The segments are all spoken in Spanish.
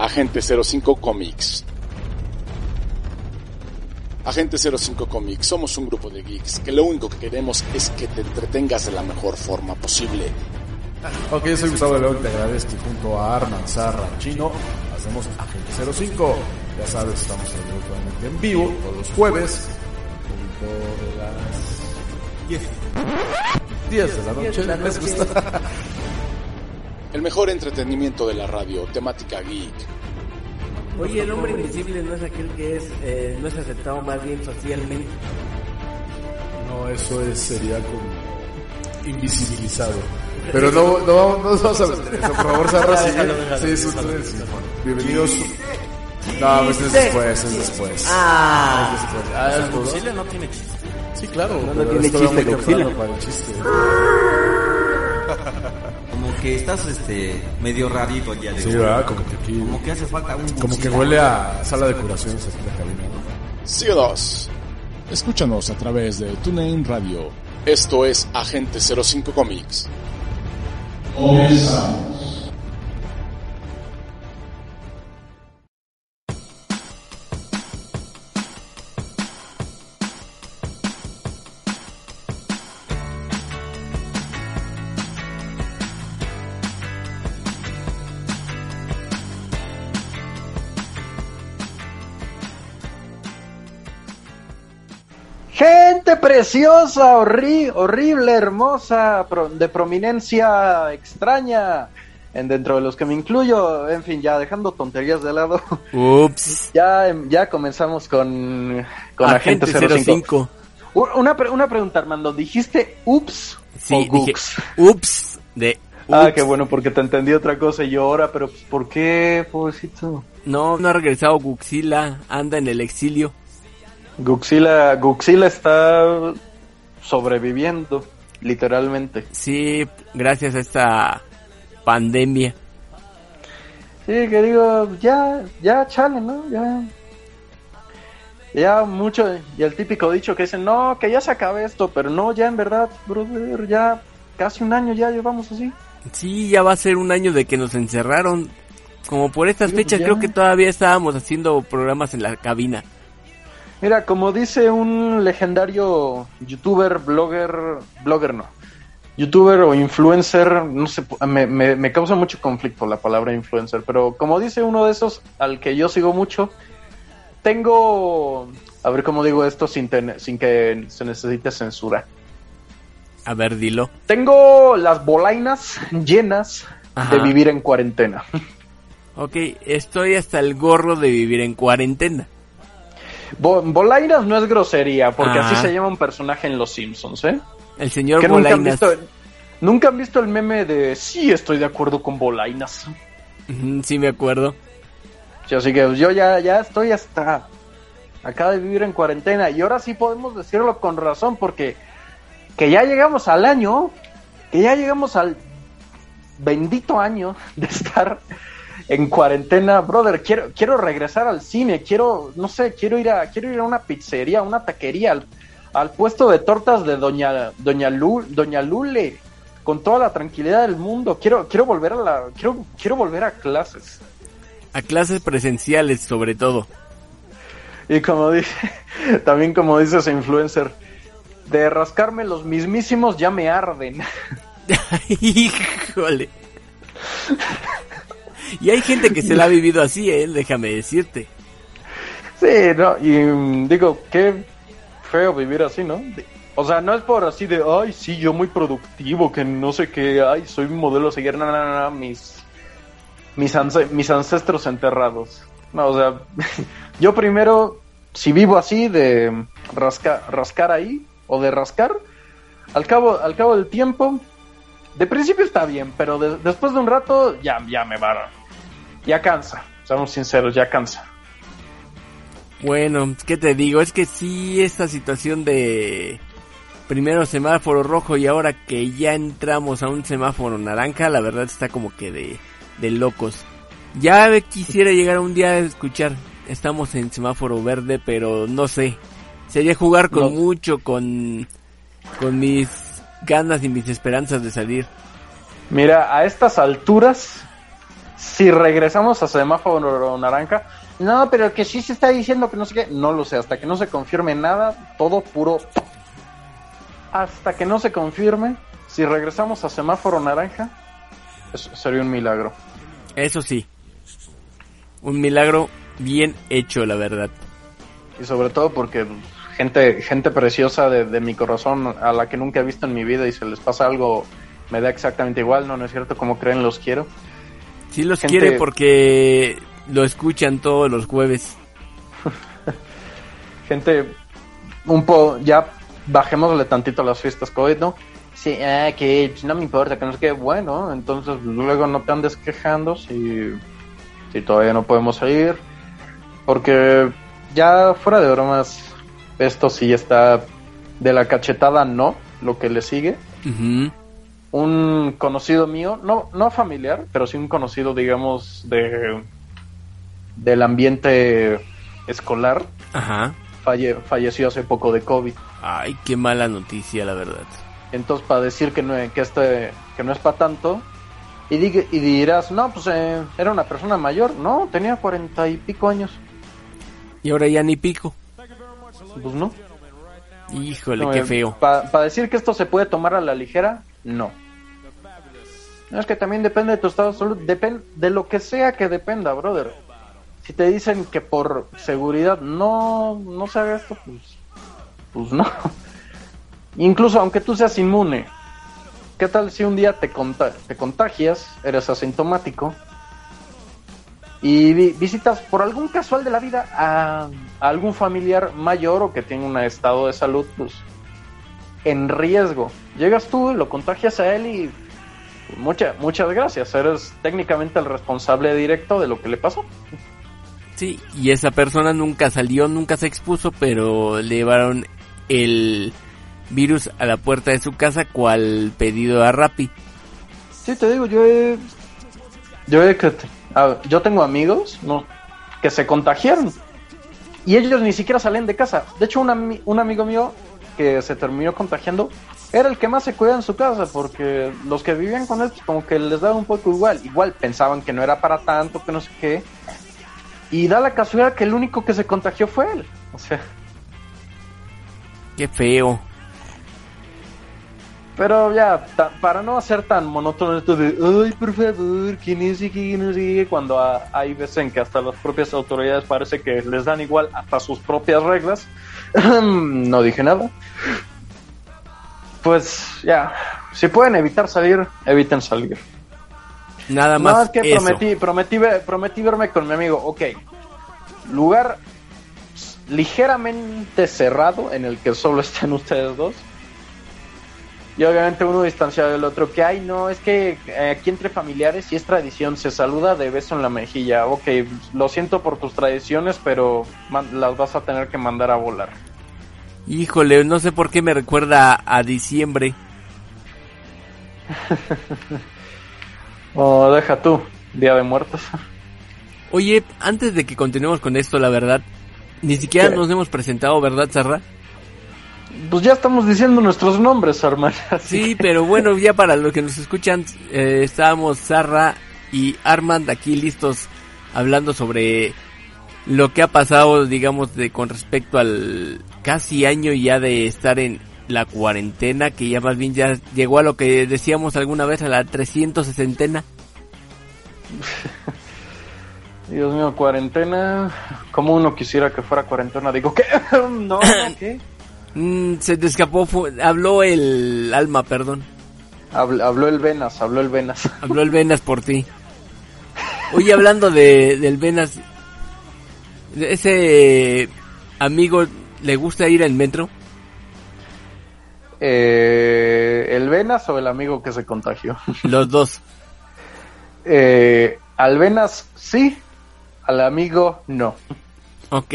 Agente 05 Comics. Agente 05 Comics, somos un grupo de geeks que lo único que queremos es que te entretengas de la mejor forma posible. Ok, soy Gustavo León, te agradezco y junto a Arman, Sarra, Chino, hacemos Agente 05. Ya sabes, estamos absolutamente en vivo todos los jueves, de las 10. 10 de la noche, ¿les gusta? El mejor entretenimiento de la radio, temática geek. Oye, el hombre invisible no es aquel que es eh, no es aceptado más bien socialmente. No, eso es, sería como invisibilizado. Pero no, no, no nos vamos a meter eso, por favor, Sarra, Sí, es un déjalo, sí, bueno, Bienvenidos. No, pues es después, es después. Ah, Es después. Ah, es todo. Godzilla no tiene chiste. Sí, claro. No, no tiene es chiste, temprano para el chiste. Que estás este medio rarito el día de Sí. ¿verdad? Como que aquí, Como que hace falta un como que huele a sala de curaciones aquí en la cabina, ¿no? CO2. Escúchanos a través de TuneIn Radio. Esto es Agente 05 Comics. Gente preciosa, horri- horrible, hermosa, pro- de prominencia extraña, en dentro de los que me incluyo, en fin, ya dejando tonterías de lado, ups. ya, em, ya comenzamos con, con Agente, 05. U- Una, pre- una pregunta, Armando, ¿dijiste ups Sí, o dije ups de Ah, ups. qué bueno, porque te entendí otra cosa y yo ahora, pero pues, ¿por qué, pobrecito? No, no ha regresado Guxila, anda en el exilio. Guxila, Guxila está sobreviviendo, literalmente. Sí, gracias a esta pandemia. Sí, que digo, ya, ya, chale, ¿no? Ya. Ya mucho, y el típico dicho que dicen, no, que ya se acabe esto, pero no, ya en verdad, brother, ya casi un año ya llevamos así. Sí, ya va a ser un año de que nos encerraron. Como por estas Sí, fechas ya. creo que todavía estábamos haciendo programas en la cabina. Mira, como dice un legendario youtuber, blogger, blogger no, youtuber o influencer, no sé, me, me, me causa mucho conflicto la palabra influencer, pero como dice uno de esos al que yo sigo mucho, tengo, a ver cómo digo esto sin, ten- sin que se necesite censura. A ver, dilo. Tengo las bolainas llenas Ajá. de vivir en cuarentena. Ok, estoy hasta el gorro de vivir en cuarentena. Bo- bolainas no es grosería, porque Ajá. así se llama un personaje en Los Simpsons, ¿eh? El señor que nunca han, Bolainas. visto, nunca han visto el meme de sí estoy de acuerdo con Bolainas. Sí, me acuerdo. Sí, así que yo ya, ya estoy hasta acá de vivir en cuarentena y ahora sí podemos decirlo con razón porque que ya llegamos al año, que ya llegamos al bendito año de estar en cuarentena, brother, quiero quiero regresar al cine, quiero no sé, quiero ir a quiero ir a una pizzería, a una taquería, al, al puesto de tortas de doña doña Lu- doña Lule con toda la tranquilidad del mundo. Quiero quiero volver a la quiero quiero volver a clases. A clases presenciales, sobre todo. Y como dice, también como dice ese influencer, de rascarme los mismísimos ya me arden. Híjole. Y hay gente que se la ha vivido así, ¿eh? Déjame decirte. Sí, no, y mm, digo, qué feo vivir así, ¿no? O sea, no es por así de, ay, sí, yo muy productivo, que no sé qué, ay, soy un modelo a seguir, no, mis, mis, mis ancestros enterrados. No, o sea, yo primero, si vivo así de rasca- rascar ahí, o de rascar, al cabo, al cabo del tiempo, de principio está bien, pero de- después de un rato ya, ya me va, ya cansa, seamos sinceros, ya cansa. Bueno, ¿qué te digo? Es que sí, esta situación de primero semáforo rojo y ahora que ya entramos a un semáforo naranja, la verdad está como que de, de locos. Ya quisiera llegar un día a escuchar, estamos en semáforo verde, pero no sé. Sería jugar con No. mucho, con, con mis ganas y mis esperanzas de salir. Mira, a estas alturas, si regresamos a semáforo naranja, no, pero que sí se está diciendo que no sé qué, no lo sé, hasta que no se confirme nada, todo puro. Hasta que no se confirme, si regresamos a semáforo naranja, eso sería un milagro. Eso sí. Un milagro bien hecho, la verdad. Y sobre todo porque gente, gente preciosa de, de mi corazón a la que nunca he visto en mi vida y se les pasa algo, me da exactamente igual, no, no es cierto, como creen los quiero. Sí los Gente- quiere porque lo escuchan todos los jueves. gente un po ya bajémosle tantito a las fiestas COVID, ¿no? Sí, ah, que no me importa, que no sé qué, bueno, entonces luego no te andes quejando si, si todavía no podemos salir, porque ya fuera de bromas, esto sí está de la cachetada, no, lo que le sigue. Un conocido mío, no, no familiar, pero sí un conocido, digamos, de del ambiente escolar, Ajá. falle- falleció hace poco de COVID. Ay, qué mala noticia, la verdad. Entonces, para decir que no, que este, que no es para tanto, y, dig- y dirás, no, pues eh, era una persona mayor. No, tenía cuarenta y pico años. Y ahora ya ni pico. Pues no. Híjole, qué feo. Para decir que esto se puede tomar a la ligera, no. No, Es que también depende de tu estado de salud, depende de lo que sea que dependa, brother. Si te dicen que por seguridad no, no se haga esto, pues, pues no. Incluso aunque tú seas inmune, ¿qué tal si un día te, conta- te contagias, eres asintomático y vi- visitas por algún casual de la vida a, a algún familiar mayor o que tiene un estado de salud pues en riesgo. Llegas tú lo contagias a él y mucha- muchas gracias, eres técnicamente el responsable directo de lo que le pasó. Sí, y esa persona nunca salió, nunca se expuso, pero le llevaron el virus a la puerta de su casa cual pedido a Rappi. Sí, te digo, yo he... Yo, he yo tengo amigos ¿no? que se contagiaron y ellos ni siquiera salen de casa. De hecho, un, ami- un amigo mío que se terminó contagiando era el que más se cuida en su casa porque los que vivían con él pues, como que les daba un poco igual. Igual pensaban que no era para tanto, que no sé qué. Y da la casualidad que el único que se contagió fue él. O sea, Qué feo. Pero ya, para no hacer tan monótono esto de, ay, por favor, ¿quién es y quién no sigue? Cuando hay veces en que hasta las propias autoridades parece que les dan igual hasta sus propias reglas. no dije nada. Pues ya, si pueden evitar salir, eviten salir. Nada más No, es que eso. prometí, prometí, prometí verme con mi amigo. Ok, lugar ligeramente cerrado en el que solo estén ustedes dos. Y obviamente uno distanciado del otro. Que ay, no, es que eh, aquí entre familiares y es tradición, se saluda de beso en la mejilla. Ok, lo siento por tus tradiciones, pero las vas a tener que mandar a volar. Híjole, no sé por qué me recuerda a, diciembre. O deja tú, Día de Muertos. Oye, antes de que continuemos con esto, la verdad, ni siquiera ¿Qué? nos hemos presentado, ¿verdad, Sarra? Pues ya estamos diciendo nuestros nombres, hermano. Sí, pero bueno, ya para los que nos escuchan, eh, estábamos Sarra y Armand aquí listos hablando sobre lo que ha pasado, digamos, de con respecto al casi año ya de estar en la cuarentena, que ya más bien ya llegó a lo que decíamos alguna vez, a la 360. Dios mío, cuarentena. Como uno quisiera que fuera cuarentena. Digo, ¿qué? no, ¿qué? Mm, se te escapó, fu- habló el alma, perdón. Habl- habló el Venas, habló el Venas. Habló el Venas por ti. Oye, hablando de, del Venas, ese amigo le gusta ir al metro. Eh, ¿El Venas o el amigo que se contagió? Los dos. Eh, al Venas sí, al amigo no. Ok.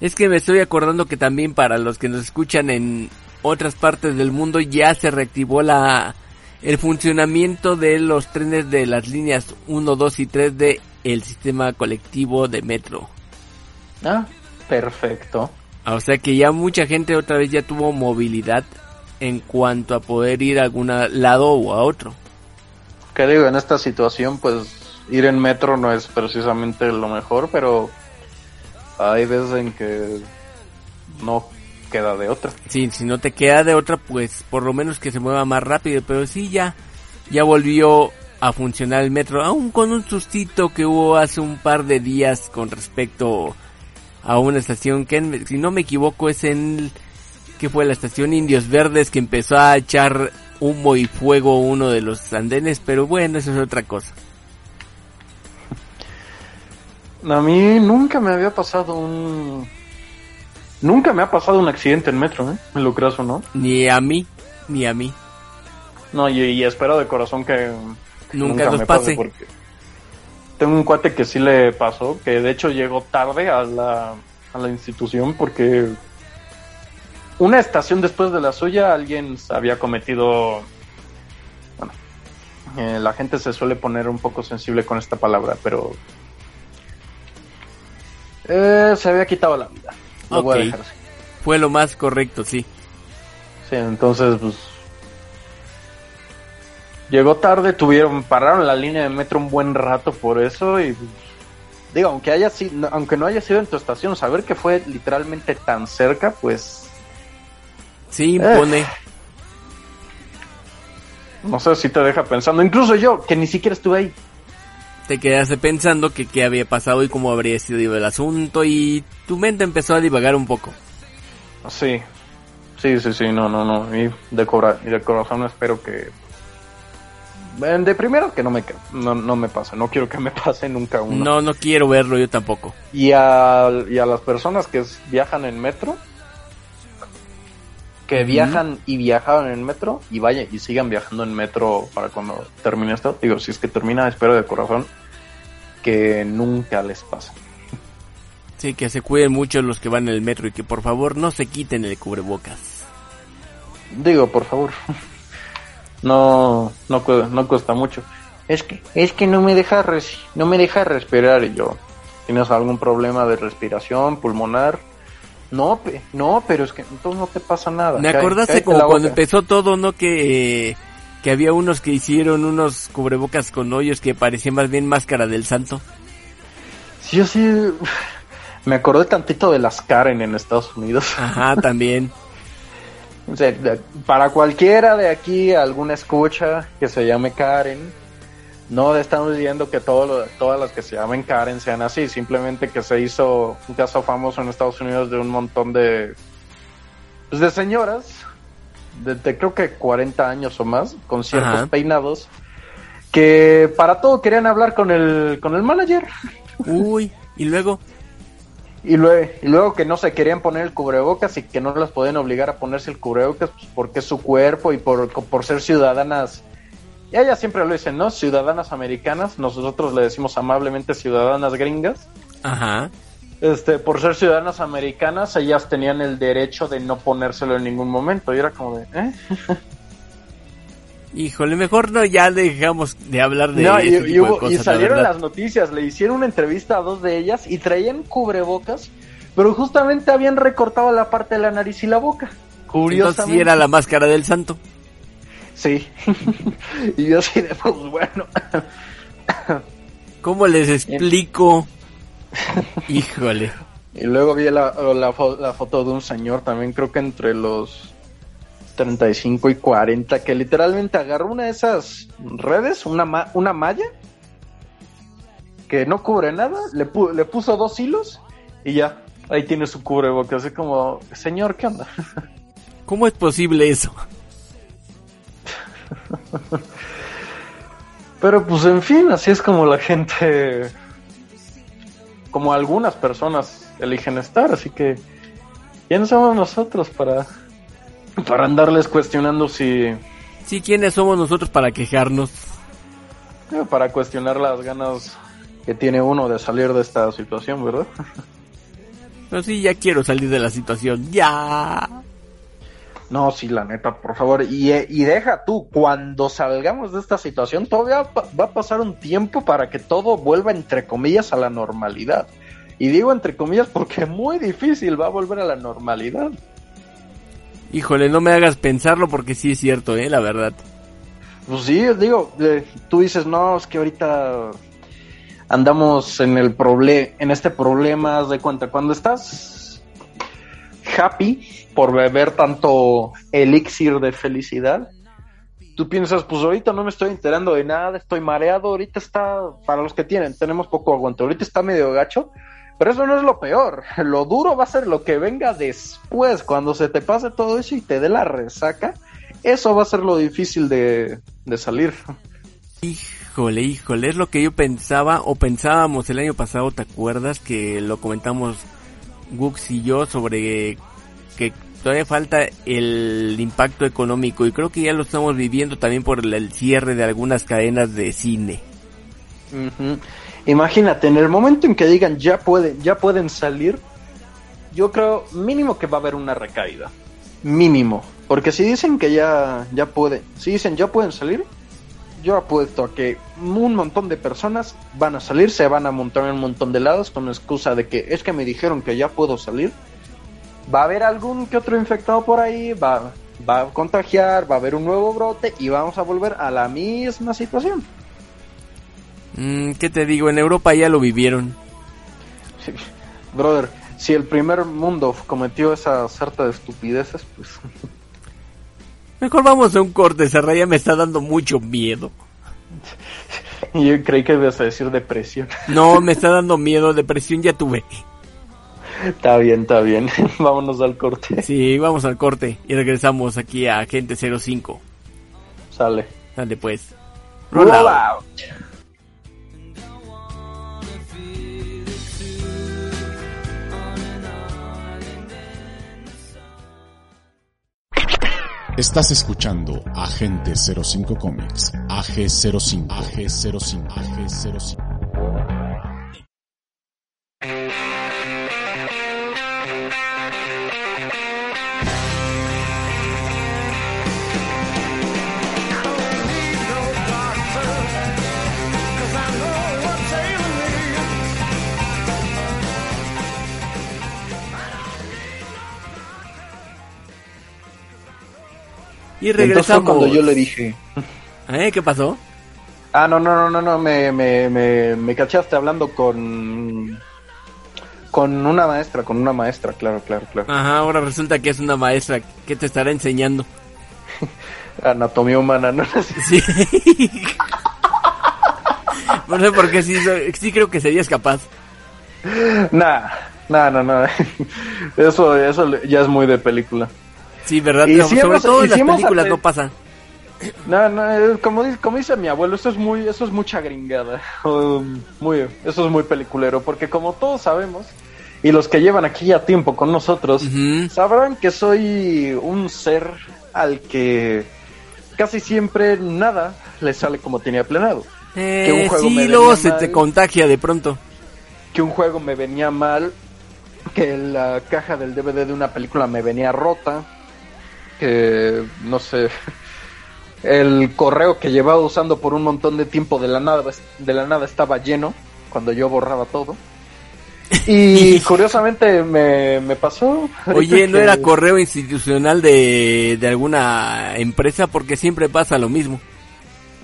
Es que me estoy acordando que también para los que nos escuchan en otras partes del mundo ya se reactivó la el funcionamiento de los trenes de las líneas 1, 2 y 3 de el sistema colectivo de metro. Ah, perfecto. O sea que ya mucha gente otra vez ya tuvo movilidad en cuanto a poder ir a algún lado o a otro. ¿Qué digo? En esta situación, pues ir en metro no es precisamente lo mejor, pero hay veces en que no queda de otra. Sí, si no te queda de otra, pues por lo menos que se mueva más rápido, pero sí ya, ya volvió a funcionar el metro, aún con un sustito que hubo hace un par de días con respecto a una estación que, si no me equivoco, es en, que fue la estación Indios Verdes que empezó a echar humo y fuego uno de los andenes, pero bueno, eso es otra cosa. A mí nunca me había pasado un... Nunca me ha pasado un accidente en metro, ¿eh? En lo creas o no. Ni a mí, ni a mí. No, y, y espero de corazón que... Nunca nos me pase. porque tengo un cuate que sí le pasó, que de hecho llegó tarde a la, a la institución porque una estación después de la suya alguien había cometido... Bueno, eh, la gente se suele poner un poco sensible con esta palabra, pero... eh, se había quitado la vida. Lo voy a Ok. dejar así. Fue lo más correcto, sí. Sí, entonces, pues. Llegó tarde, tuvieron, pararon la línea de metro un buen rato por eso y. digo, aunque haya sido, aunque no haya sido en tu estación, saber que fue literalmente tan cerca, pues. Sí, impone. No sé si te deja pensando. Incluso yo, que ni siquiera estuve ahí. Te quedaste pensando que qué había pasado y cómo habría sido el asunto y tu mente empezó a divagar un poco. Sí. Sí, sí, sí, no, no, no. Y de, cora- y de corazón espero que. De primero que no me, no, no me pase. No quiero que me pase nunca uno. No, no quiero verlo yo tampoco. Y a, y a las personas que viajan en metro, que viajan y viajaban en metro y vayan y sigan viajando en metro para cuando termine esto. Digo, si es que termina, espero de corazón que nunca les pase. Sí, que se cuiden mucho los que van en el metro y que por favor no se quiten el cubrebocas. Digo, por favor. No, no, no cuesta mucho. Es que, es que no me deja res- no me deja respirar y yo. ¿Tienes algún problema de respiración pulmonar? No, pe- no, pero es que entonces no te pasa nada. Me acordaste cállate como la cuando empezó todo, ¿no? Que, eh, que había unos que hicieron unos cubrebocas con hoyos que parecían más bien máscara del santo. Sí, yo sí. Me acordé tantito de las Karen en Estados Unidos. Ajá, también. O sea, de- para cualquiera de aquí, alguna escucha que se llame Karen, no estamos diciendo que todo lo- todas las que se llamen Karen sean así, simplemente que se hizo un caso famoso en Estados Unidos de un montón de, pues, de señoras, de, de creo que 40 años o más, con ciertos Ajá. peinados, que para todo querían hablar con el, con el manager. Uy, y luego, Y luego, y luego que no se querían poner el cubrebocas y que no las podían obligar a ponerse el cubrebocas pues, porque es su cuerpo y por, por ser ciudadanas. Y ellas siempre lo dicen, ¿no? Ciudadanas americanas. Nosotros le decimos amablemente ciudadanas gringas. ajá. Este, por ser ciudadanas americanas, ellas tenían el derecho de no ponérselo en ningún momento. Y era como de, ¿eh? Híjole, mejor no, ya dejamos de hablar de No, y, hubo- y cosas, salieron las noticias, le hicieron una entrevista a dos de ellas y traían cubrebocas, pero justamente habían recortado la parte de la nariz y la boca. Curiosamente. Entonces sí era la máscara del santo. Sí. y yo así de, pues bueno. ¿Cómo les explico? Híjole. Y luego vi la, la foto de un señor también, creo que entre los 35 y 40, que literalmente agarró una de esas redes, una, ma- una malla, que no cubre nada, le, pu- le puso dos hilos y ya, ahí tiene su cubrebocas. Así como, señor, ¿qué onda? ¿Cómo es posible eso? Pero pues en fin, así es como la gente, como algunas personas eligen estar, así que ¿quiénes somos nosotros para, para andarles cuestionando si, Sí, ¿quiénes somos nosotros para quejarnos? eh, para cuestionar las ganas que tiene uno de salir de esta situación, ¿verdad? Pero sí, ya quiero salir de la situación. Ya. No, sí, la neta, por favor. Y, eh, y deja tú, cuando salgamos de esta situación, todavía va a pasar un tiempo para que todo vuelva, entre comillas, a la normalidad. Y digo entre comillas porque muy difícil va a volver a la normalidad. Híjole, no me hagas pensarlo porque sí es cierto, eh, la verdad. Pues sí, digo, eh, tú dices, no, es que ahorita andamos en el proble en este problema, de cuenta, cuando estás happy por beber tanto elixir de felicidad, tú piensas, pues ahorita no me estoy enterando de nada, estoy mareado, ahorita está, para los que tienen, tenemos poco aguante, ahorita está medio gacho, pero eso no es lo peor, lo duro va a ser lo que venga después, cuando se te pase todo eso y te dé la resaca, eso va a ser lo difícil de, de salir. Híjole, híjole, es lo que yo pensaba o pensábamos el año pasado, ¿te acuerdas que lo comentamos Gux y yo sobre que todavía falta el impacto económico y creo que ya lo estamos viviendo también por el cierre de algunas cadenas de cine. Ujú. Imagínate, en el momento en que digan ya pueden, ya pueden salir, yo creo mínimo que va a haber una recaída. Mínimo. Porque si dicen que ya, ya pueden, si dicen ya pueden salir, yo apuesto a que un montón de personas van a salir, se van a montar en un montón de lados con la excusa de que es que me dijeron que ya puedo salir. Va a haber algún que otro infectado por ahí, va, va a contagiar, va a haber un nuevo brote y vamos a volver a la misma situación. Mm, ¿Qué te digo? En Europa ya lo vivieron. Sí. Brother, si el primer mundo cometió esa sarta de estupideces, pues Mejor vamos a un corte, esa ya me está dando mucho miedo. yo creí que ibas a decir depresión. No, me está dando miedo, depresión ya tuve. está bien, está bien. Vámonos al corte. Sí, vamos al corte y regresamos aquí a Agente 05. Sale. Dale pues. Roll Roll out. out. Estás escuchando Agente 05 Comics, AG05, AG05, AG05. Y Entonces regresamos. cuando yo le dije. ¿Eh? ¿Qué pasó? Ah, no, no, no, no, no, me, me, me, me cachaste hablando con. Con una maestra, con una maestra, claro, claro, claro. Ajá, ahora resulta que es una maestra que te estará enseñando. Anatomía humana, ¿no? Sí. no sé por qué sí, sí creo que serías capaz. Nah, nah, no, no. Eso, eso ya es muy de película. Sí, ¿verdad? Y No, si sobre todo en las películas no pasa. No, no, eh, como, dice- como dice mi abuelo, eso es muy, eso es mucha gringada. Um, muy, eso es muy peliculero, porque como todos sabemos, y los que llevan aquí ya tiempo con nosotros, Ujú. sabrán que soy un ser al que casi siempre nada le sale como tenía planeado. que un Eh, juego me sí, luego venía se mal. te contagia de pronto. Que un juego me venía mal, que la caja del DVD de una película me venía rota, que no sé, el correo que llevaba usando por un montón de tiempo de la nada, de la nada estaba lleno cuando yo borraba todo. Y curiosamente me, me pasó. Oye, ¿no que- era correo institucional de, de alguna empresa? Porque siempre pasa lo mismo.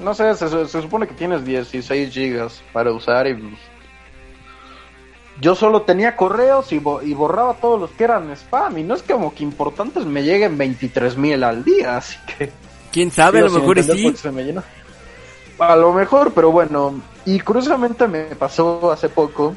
No sé, se, se supone que tienes 16 gigas para usar y... Yo solo tenía correos y, bo- y borraba todos los que eran spam y no es como que importantes me lleguen 23 mil al día, así que... ¿Quién sabe? A lo mejor sí. se me llenó. A lo mejor, pero bueno. Y curiosamente me pasó hace poco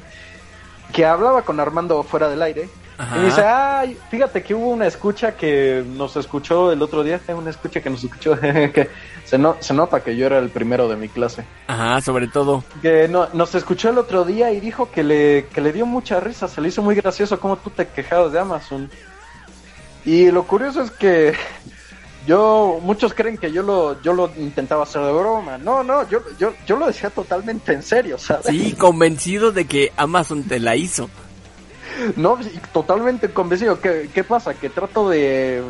que hablaba con Armando fuera del aire Ajá. y dice, ay, fíjate que hubo una escucha que nos escuchó el otro día, una escucha que nos escuchó, que se, no, se nota que yo era el primero de mi clase. Ajá, sobre todo. Que no, nos escuchó el otro día y dijo que le, que le dio mucha risa, se le hizo muy gracioso cómo tú te quejabas de Amazon. Y lo curioso es que yo, muchos creen que yo lo, yo lo intentaba hacer de broma. No, no, yo, yo, yo lo decía totalmente en serio, ¿sabes? Sí, convencido de que Amazon te la hizo. No, totalmente convencido. ¿Qué, qué pasa? Que trato de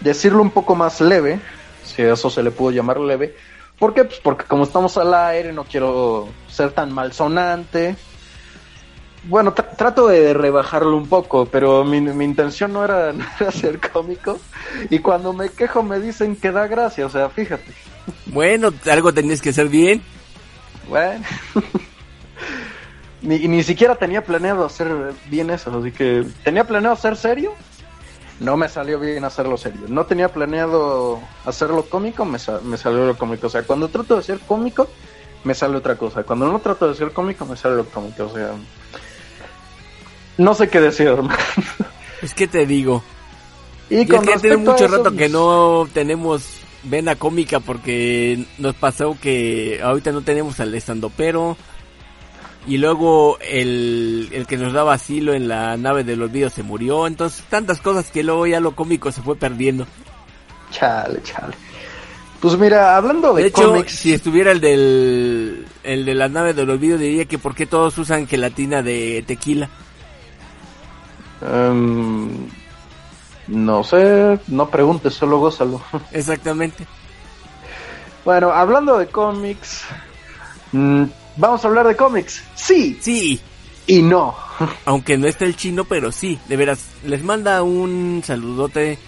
decirlo un poco más leve, si eso se le pudo llamar leve. ¿Por qué? Pues porque como estamos al aire, no quiero ser tan malsonante. Bueno, tra- trato de rebajarlo un poco, pero mi, mi intención no era, no era ser cómico. Y cuando me quejo me dicen que da gracia, o sea, fíjate. Bueno, algo tenías que hacer bien. Bueno. Ni, ni siquiera tenía planeado hacer bien eso, así que tenía planeado hacer serio, no me salió bien hacerlo serio. No tenía planeado hacerlo cómico, me, sa- me salió lo cómico. O sea, cuando trato de ser cómico, me sale otra cosa. Cuando no trato de ser cómico, me sale lo cómico. O sea, no sé qué decir, hermano. Pues qué te digo. Y Y es con que tiene mucho eso, rato que pues, no tenemos vena cómica porque nos pasó que ahorita no tenemos al pero y luego el, el que nos daba asilo en la nave de los vídeos se murió, entonces tantas cosas que luego ya lo cómico se fue perdiendo. Chale, chale. Pues mira, hablando de, De hecho, cómics, si estuviera el del el de la nave de los vídeos diría que por qué todos usan gelatina de tequila. em, no sé, no preguntes, solo gózalo. Exactamente. Bueno, hablando de cómics, mm, vamos a hablar de cómics. Sí Sí, y no. aunque no está el chino, pero sí, de veras, les manda un saludote.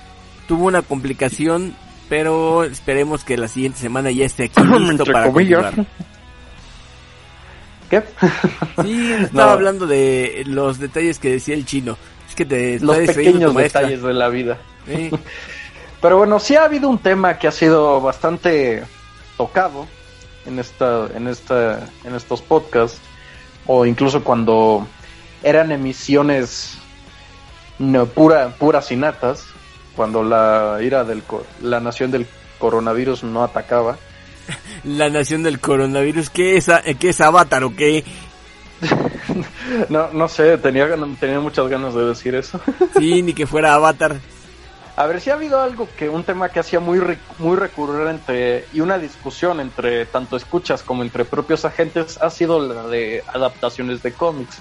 Tuvo una complicación, pero esperemos que la siguiente semana ya esté aquí listo para continuar. ¿Qué? Sí, estaba No. hablando de los detalles que decía el chino. Es que te Los pequeños detalles de la vida. Sí. Pero bueno, sí ha habido un tema que ha sido bastante tocado en esta, en esta, en estos podcasts, o incluso cuando eran emisiones no, pura, puras y natas, cuando la ira del la nación del coronavirus no atacaba. La nación del coronavirus, ¿qué es, qué es Avatar o qué? No, no sé, tenía, tenía muchas ganas de decir eso. Sí, ni que fuera Avatar. A ver si ha habido algo que un tema que hacía muy muy recurrente y una discusión entre tanto escuchas como entre propios agentes ha sido la de adaptaciones de cómics.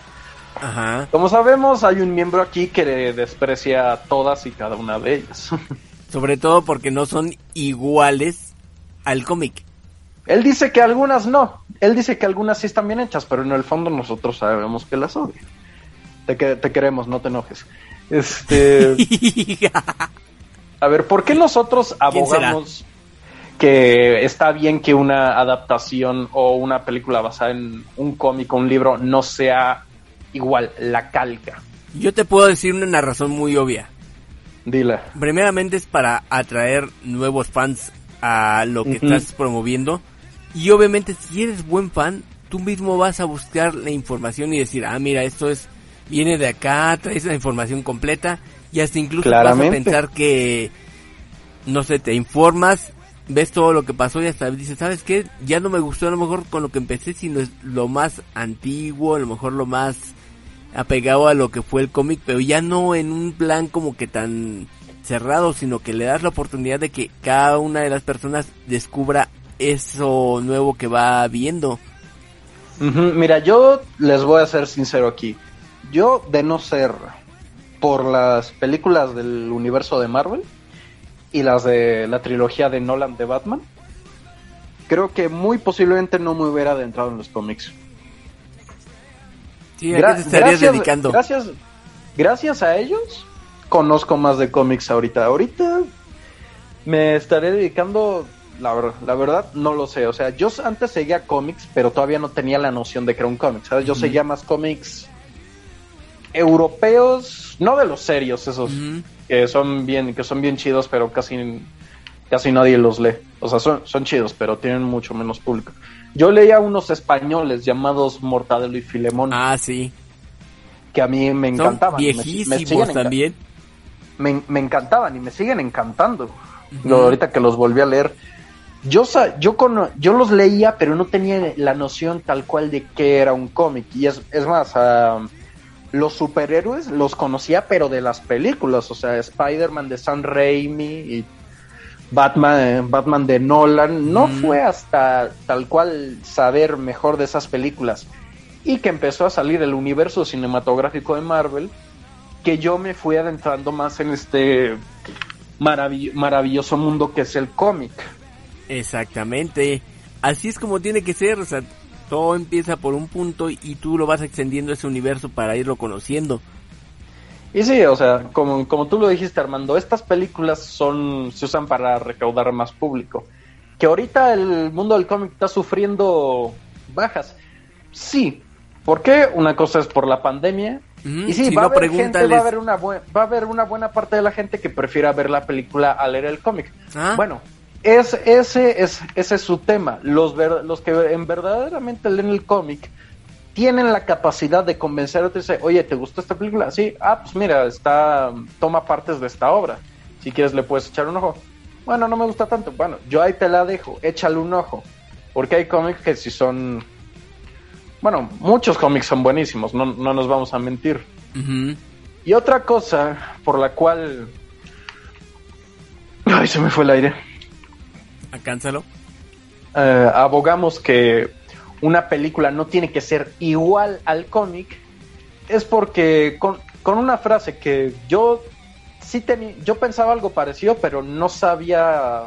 Ajá. Como sabemos, hay un miembro aquí que desprecia todas y cada una de ellas. Sobre todo porque no son iguales al cómic. Él dice que algunas no. Él dice que algunas sí están bien hechas, pero en el fondo nosotros sabemos que las odia. Te, que- te queremos, no te enojes. Este, a ver, ¿por qué nosotros abogamos que está bien que una adaptación o una película basada en un cómic o un libro no sea igual, la calca? Yo te puedo decir una razón muy obvia. Dila. Primeramente es para atraer nuevos fans a lo que estás promoviendo. Y obviamente si eres buen fan, tú mismo vas a buscar la información y decir, ah, mira, esto es viene de acá, traes la información completa y hasta incluso Claramente. vas a pensar que, no sé, te informas, ves todo lo que pasó y hasta dices, ¿sabes qué? Ya no me gustó a lo mejor con lo que empecé, sino es lo más antiguo, a lo mejor lo más apegado a lo que fue el cómic, pero ya no en un plan como que tan cerrado, sino que le das la oportunidad de que cada una de las personas descubra eso nuevo que va viendo. Mira, yo les voy a ser sincero aquí. Yo, de no ser por las películas del universo de Marvel y las de la trilogía de Nolan de Batman, creo que muy posiblemente no me hubiera adentrado en los cómics. Sí, ¿a Gra- qué te estarías dedicando? Gracias, gracias a ellos conozco más de cómics ahorita. Ahorita me estaré dedicando, la, ver- la verdad, no lo sé. O sea, yo antes seguía cómics, pero todavía no tenía la noción de que era un cómic. ¿sabes? Yo seguía más cómics europeos, no de los serios, esos que son bien, que son bien chidos, pero casi, casi nadie los lee. O sea, son, son chidos, pero tienen mucho menos público. Yo leía unos españoles llamados Mortadelo y Filemón, Ah, sí. que a mí me Son encantaban. me- me viejísimos enca- también. me, me encantaban y me siguen encantando. Lo- ahorita que los volví a leer. Yo, yo, cono- yo los leía, pero no tenía la noción tal cual de qué era un cómic. Y es, es más, ah, los superhéroes los conocía, pero de las películas. O sea, Spider-Man de Sam Raimi y Batman, eh, Batman de Nolan. No Ujú. fue hasta tal cual saber mejor de esas películas. Y que empezó a salir el universo cinematográfico de Marvel que yo me fui adentrando más en este maravill- maravilloso mundo que es el cómic. Exactamente. Así es como tiene que ser. O sea, todo empieza por un punto y tú lo vas extendiendo ese universo para irlo conociendo. Y sí, o sea, como, como tú lo dijiste Armando, estas películas son se usan para recaudar más público. Que ahorita el mundo del cómic está sufriendo bajas. Sí, ¿Por qué? Una cosa es por la pandemia. Ujú, Y sí, si va, no, a haber gente, va, a haber una va a haber una buena parte de la gente que prefiera ver la película a leer el cómic. Ah. Bueno, es, ese, es, ese es su tema. Los, ver- los que en verdaderamente leen el cómic tienen la capacidad de convencer a otros. y decir, Oye, ¿te gustó esta película? Sí, ah, pues mira, está, toma partes de esta obra. Si quieres le puedes echar un ojo. Bueno, no me gusta tanto. Bueno, yo ahí te la dejo, échale un ojo. Porque hay cómics que si son... Bueno, muchos cómics son buenísimos, no, no nos vamos a mentir. Y otra cosa por la cual... Ay, se me fue el aire. Alcánzalo. Eh, abogamos que una película no tiene que ser igual al cómic es porque con, con una frase que yo sí tenía, yo pensaba algo parecido, pero no sabía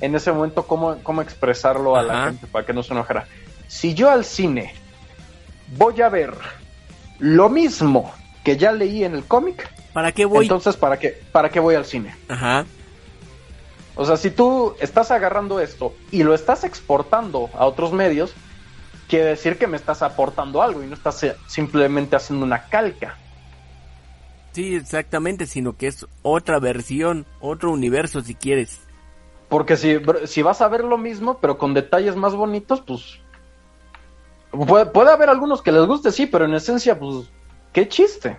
en ese momento cómo, cómo expresarlo a la gente para que no se enojara. Si yo al cine voy a ver lo mismo que ya leí en el cómic, ¿Para qué voy? entonces ¿para qué, ¿para qué voy al cine? Ajá. O sea, si tú estás agarrando esto y lo estás exportando a otros medios, quiere decir que me estás aportando algo y no estás eh, simplemente haciendo una calca. Sí, exactamente, sino que es otra versión, otro universo si quieres. Porque si, si vas a ver lo mismo, pero con detalles más bonitos, pues... Puede, puede haber algunos que les guste, sí, pero en esencia, pues... ¿Qué chiste?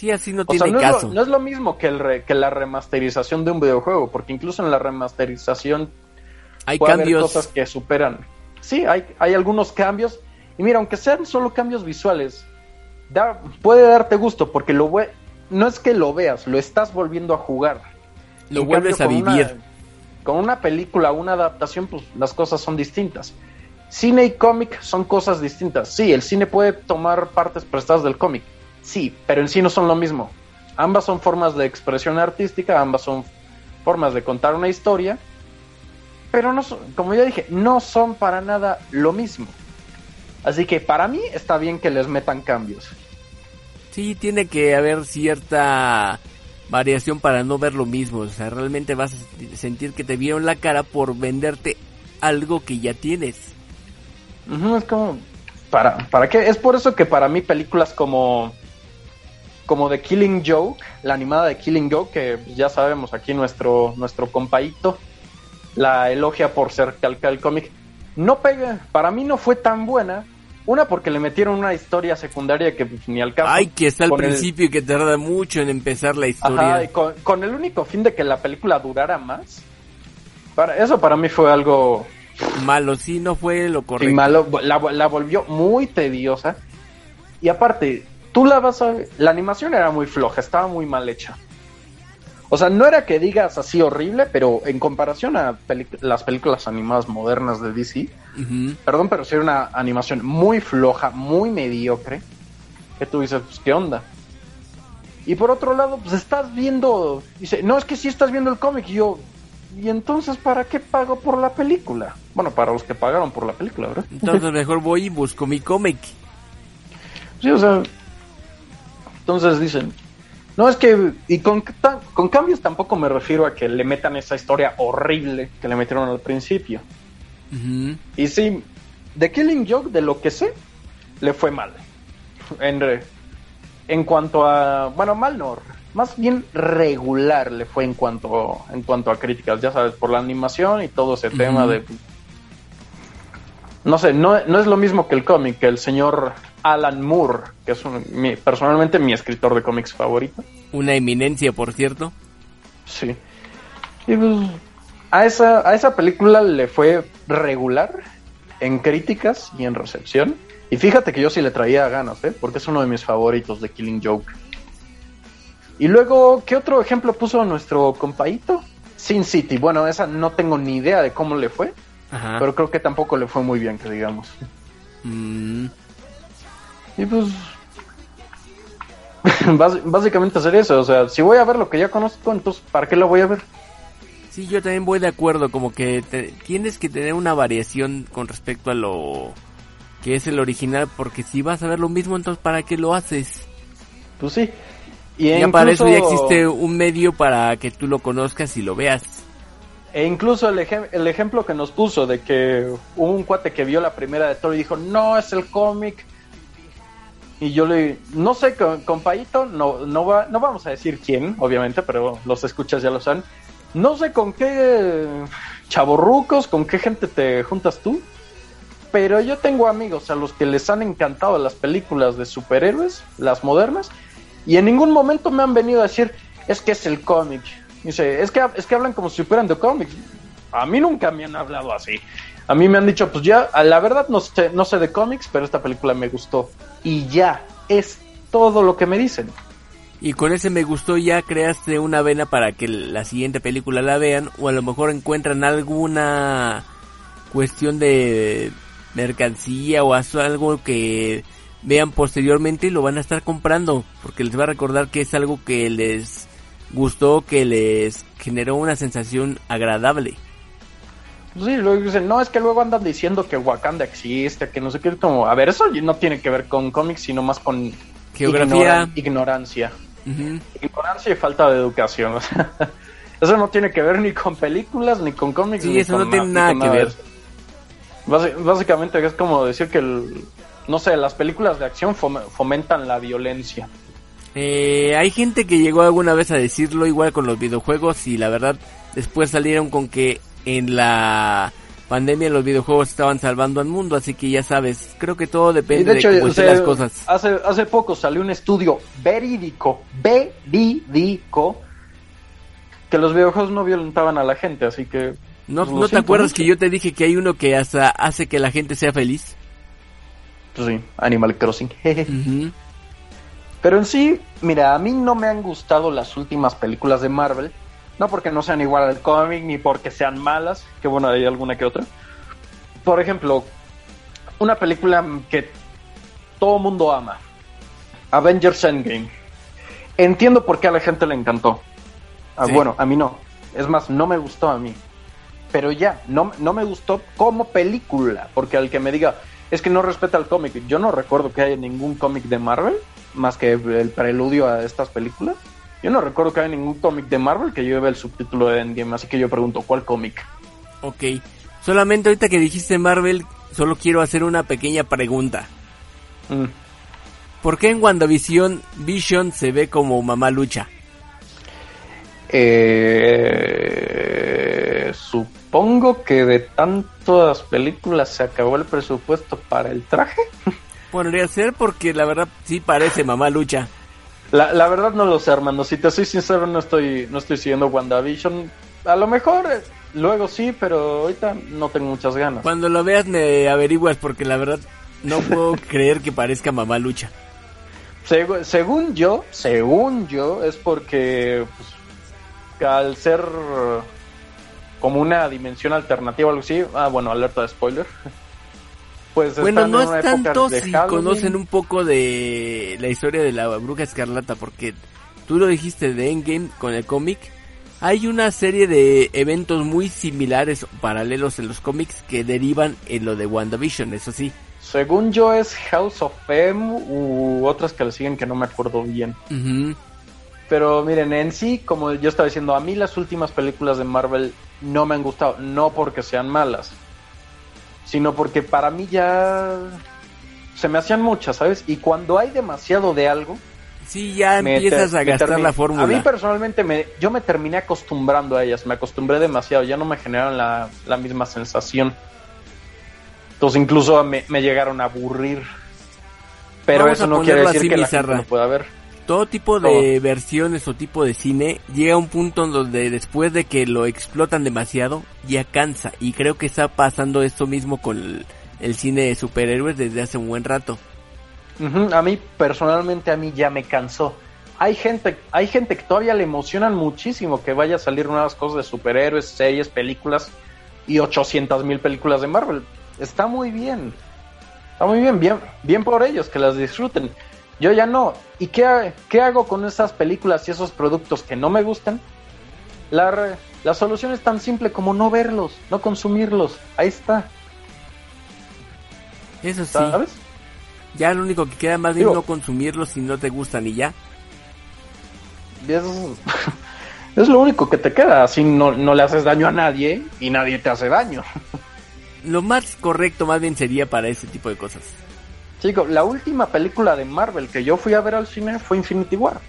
Sí, así no O sea, tiene no es, caso. lo, no es lo mismo que, el re- que la remasterización de un videojuego, porque incluso en la remasterización Hay puede haber cambios. cosas que superan. Sí, hay, hay algunos cambios. Y mira, aunque sean solo cambios visuales, da- puede darte gusto porque lo no es que lo veas, lo estás volviendo a jugar. Lo En vuelves cambio, a vivir. Una, con una película, una adaptación, pues las cosas son distintas. Cine y cómic son cosas distintas. Sí, el cine puede tomar partes prestadas del cómic. Sí, pero en sí no son lo mismo. Ambas son formas de expresión artística, ambas son formas de contar una historia, pero no son, como ya dije, no son para nada lo mismo. Así que para mí está bien que les metan cambios. Sí, tiene que haber cierta variación para no ver lo mismo. O sea, realmente vas a sentir que te vieron la cara por venderte algo que ya tienes. Es como, ¿para, ¿para qué? Es por eso que para mí películas como, como The Killing Joke, la animada de Killing Joke, que ya sabemos aquí nuestro, nuestro compaíto, la elogia por ser calca del cómic, no pega, para mí no fue tan buena. Una porque le metieron una historia secundaria que pues, ni al caso. Ay, que está al el- principio y que tarda mucho en empezar la historia. Ajá, y con, con el único fin de que la película durara más. Para, eso para mí fue algo Malo, sí, no fue lo Sí, correcto. malo, la, la volvió muy tediosa. Y aparte, tú la vas a... La animación era muy floja, estaba muy mal hecha. O sea, no era que digas así horrible, pero en comparación a las películas animadas modernas de DC, perdón, pero sí era una animación muy floja, muy mediocre. Que tú dices, pues, ¿qué onda? Y por otro lado, pues estás viendo... Dice, no, es que sí estás viendo el cómic. Y yo, ¿y entonces para qué pago por la película? Bueno, para los que pagaron por la película, ¿verdad? Entonces mejor voy y busco mi cómic. Sí, o sea. Entonces dicen. No, es que. Y con, cambios tampoco me refiero a que le metan esa historia horrible que le metieron al principio. Y sí, The Killing Joke, de lo que sé, le fue mal. En, en cuanto a. Bueno, mal no. Más bien regular le fue en cuanto, en cuanto a críticas, ya sabes, por la animación y todo ese tema de. No sé, no, no es lo mismo que el cómic, que el señor Alan Moore, que es un- mi- personalmente mi escritor de cómics favorito. Una eminencia, por cierto. Sí. Y pues, a esa, a esa película le fue regular en críticas y en recepción. Y fíjate que yo sí le traía ganas, ¿eh? Porque es uno de mis favoritos de Killing Joke. Y luego, ¿qué otro ejemplo puso nuestro compaíto? Sin City. Bueno, esa no tengo ni idea de cómo le fue, Ajá. pero creo que tampoco le fue muy bien, que digamos. Mm, Y pues. bás- básicamente hacer eso. O sea, si voy a ver lo que ya conozco, entonces, ¿para qué lo voy a ver? Sí, yo también voy de acuerdo, como que te- tienes que tener una variación con respecto a lo que es el original, porque si vas a ver lo mismo, entonces ¿para qué lo haces? Pues sí. Y Ya para eso ya existe un medio para que tú lo conozcas y lo veas. E incluso el, ejem- el ejemplo que nos puso de que hubo un cuate que vio la primera de Thor y dijo, no, es el cómic Y yo le, no sé, Paito, no, no, va, no vamos a decir quién, obviamente, pero los escuchas ya lo saben. No sé con qué chaborrucos, con qué gente te juntas tú, pero yo tengo amigos a los que les han encantado las películas de superhéroes, las modernas, y en ningún momento me han venido a decir, es que es el cómic. Dice, es que, es que hablan como si fueran de cómics. A mí nunca me han hablado así. A mí me han dicho, pues ya, la verdad no sé, no sé de cómics, pero esta película me gustó. Y ya, es todo lo que me dicen. Y con ese me gustó ya creaste una vena para que la siguiente película la vean o a lo mejor encuentran alguna cuestión de mercancía o algo que vean posteriormente y lo van a estar comprando porque les va a recordar que es algo que les gustó, que les generó una sensación agradable. Sí, luego dicen, no, es que luego andan diciendo que Wakanda existe, que no sé qué, como, a ver, eso no tiene que ver con cómics, sino más con geografía, ignorancia, ignorancia y falta de educación. eso no tiene que ver ni con películas, ni con cómics. Sí, eso no tiene nada que ver. básicamente es como decir que, no sé, las películas de acción fomentan la violencia. Eh, hay gente que llegó alguna vez a decirlo igual con los videojuegos y la verdad después salieron con que en la pandemia los videojuegos estaban salvando al mundo, así que ya sabes, creo que todo depende de, cómo las cosas. Hace, hace poco salió un estudio verídico, verídico, que los videojuegos no violentaban a la gente, así que... ¿No, pues, ¿no te acuerdas que yo te dije que hay uno que hasta hace que la gente sea feliz? Pues sí, Animal Crossing. Pero en sí, mira, a mí no me han gustado las últimas películas de Marvel, no porque no sean igual al cómic, ni porque sean malas, que bueno, hay alguna que otra. Por ejemplo, una película que todo mundo ama, Avengers Endgame. Entiendo por qué a la gente le encantó. Ah, Bueno, a mí no. Es más, no me gustó a mí. Pero ya, no, no me gustó como película, porque al que me diga, es que no respeta el cómic, yo no recuerdo que haya ningún cómic de Marvel, más que el preludio a estas películas. Yo no recuerdo que haya ningún cómic de Marvel que lleve el subtítulo de Endgame, así que yo pregunto, ¿cuál cómic? Ok, solamente ahorita que dijiste Marvel, solo quiero hacer una pequeña pregunta. Mm. ¿Por qué en WandaVision Vision se ve como mamá lucha? Eh, supongo que de tantas películas se acabó el presupuesto para el traje. Podría ser porque la verdad sí parece mamá lucha. La, la verdad no lo sé, Armando. Si te soy sincero, no estoy, no estoy siguiendo WandaVision. A lo mejor eh, luego sí, pero ahorita no tengo muchas ganas. Cuando lo veas me averiguas porque la verdad no puedo creer que parezca mamá lucha. según yo, según yo, es porque pues, al ser como una dimensión alternativa o algo así, ah bueno, alerta de spoiler. Pues bueno, no es tanto si conocen un poco de la historia de la bruja escarlata, porque tú lo dijiste de Endgame con el cómic. Hay una serie de eventos muy similares, paralelos en los cómics, que derivan en lo de WandaVision, eso sí. Según yo es House of M u otras que le siguen que no me acuerdo bien. Pero miren, en sí, como yo estaba diciendo, a mí las últimas películas de Marvel no me han gustado, no porque sean malas, sino porque para mí ya se me hacían muchas, ¿sabes? Y cuando hay demasiado de algo... Sí, ya empiezas a gastar la fórmula. A mí personalmente me, yo me terminé acostumbrando a ellas, me acostumbré demasiado, ya no me generaron la, misma sensación. Entonces incluso me, llegaron a aburrir. Pero eso no quiere decir que la gente no pueda ver todo tipo de versiones o tipo de cine llega a un punto donde después de que lo explotan demasiado ya cansa y creo que está pasando esto mismo con el, cine de superhéroes desde hace un buen rato. A mí personalmente a mí ya me cansó. Hay gente, hay gente que todavía le emocionan muchísimo que vaya a salir nuevas cosas de superhéroes, series, películas y 800 mil películas de Marvel. Está muy bien. Está muy bien, bien, bien por ellos, que las disfruten. Yo ya no. ¿Y qué, qué hago con esas películas y esos productos que no me gustan? La, la solución es tan simple como no verlos, no consumirlos. Ahí está. Eso sí. ¿Sabes? Ya lo único que queda más bien no consumirlos si no te gustan y ya. Es, es lo único que te queda. Así no, no le haces daño a nadie y nadie te hace daño. Lo más correcto más bien sería para ese tipo de cosas. Chico, la última película de Marvel que yo fui a ver al cine fue Infinity War.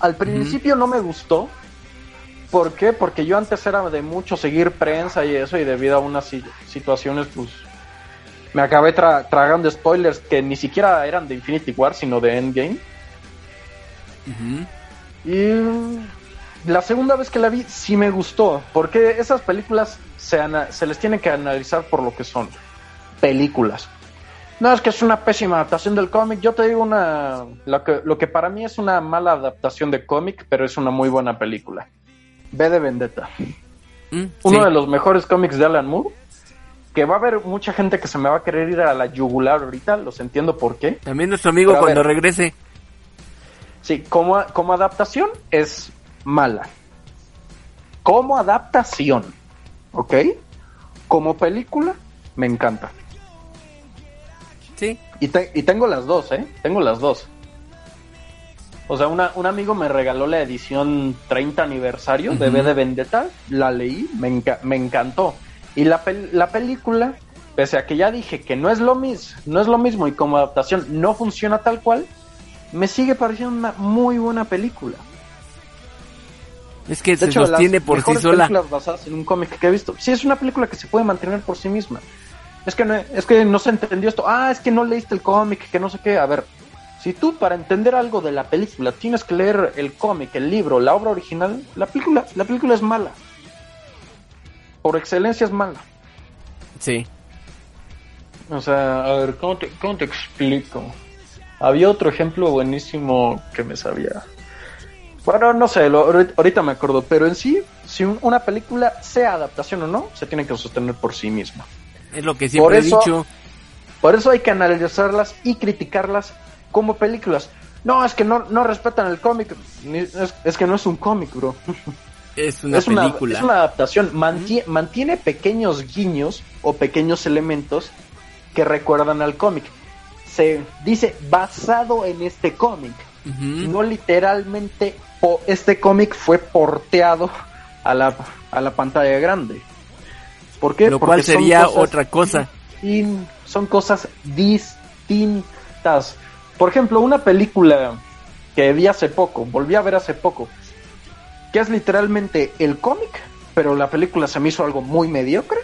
Al principio no me gustó. ¿Por qué? Porque yo antes era de mucho seguir prensa y eso, y debido a unas si- situaciones, pues me acabé tra- tragando spoilers que ni siquiera eran de Infinity War, sino de Endgame. Y la segunda vez que la vi sí me gustó, porque esas películas se, se les tiene que analizar por lo que son películas. No es que es una pésima adaptación del cómic, yo te digo una lo que, lo que para mí es una mala adaptación de cómic, pero es una muy buena película. V de Vendetta, Mm, uno sí. de los mejores cómics de Alan Moore, que va a haber mucha gente que se me va a querer ir a la yugular ahorita, los entiendo por qué. También nuestro amigo Pero cuando regrese. Sí, como, como adaptación es mala. Como adaptación, ¿ok? Como película, me encanta. Sí. Y, te- y tengo las dos, ¿eh? Tengo las dos. O sea, una- un amigo me regaló la edición 30 aniversario de. V de Vendetta, la leí, me, enca- me encantó. Y la, pel- la película, pese a que ya dije que no es lo mismo, no es lo mismo y como adaptación no funciona tal cual, me sigue pareciendo una muy buena película. Es que De se hecho, sostiene por sí sola. basadas en un cómic que he visto. Sí, es una película que se puede mantener por sí misma. Es que no, es que no se entendió esto. Ah, es que no leíste el cómic, que no sé qué. A ver, si tú para entender algo de la película tienes que leer el cómic, el libro, la obra original, la película, la película es mala. Por excelencia es mala. Sí. O sea, a ver, ¿cómo te, cómo te explico? Había otro ejemplo buenísimo que me sabía. Bueno, no sé, lo- ahorita me acuerdo, pero en sí, si un- una película, sea adaptación o no, se tiene que sostener por sí misma. Es lo que siempre he dicho. Por eso hay que analizarlas y criticarlas como películas. No, es que no, no respetan el cómic. Es, es que no es un cómic, bro. Es una es, una, película. es una adaptación. Mantie- Mantiene pequeños guiños o pequeños elementos que recuerdan al cómic. Se dice basado en este cómic. No literalmente po- este cómic fue porteado a la, a la pantalla grande. ¿Por qué? Lo Porque cual sería otra cosa. son cosas distintas. Por ejemplo, una película que vi hace poco, volví a ver hace poco, que es literalmente el cómic, pero la película se me hizo algo muy mediocre.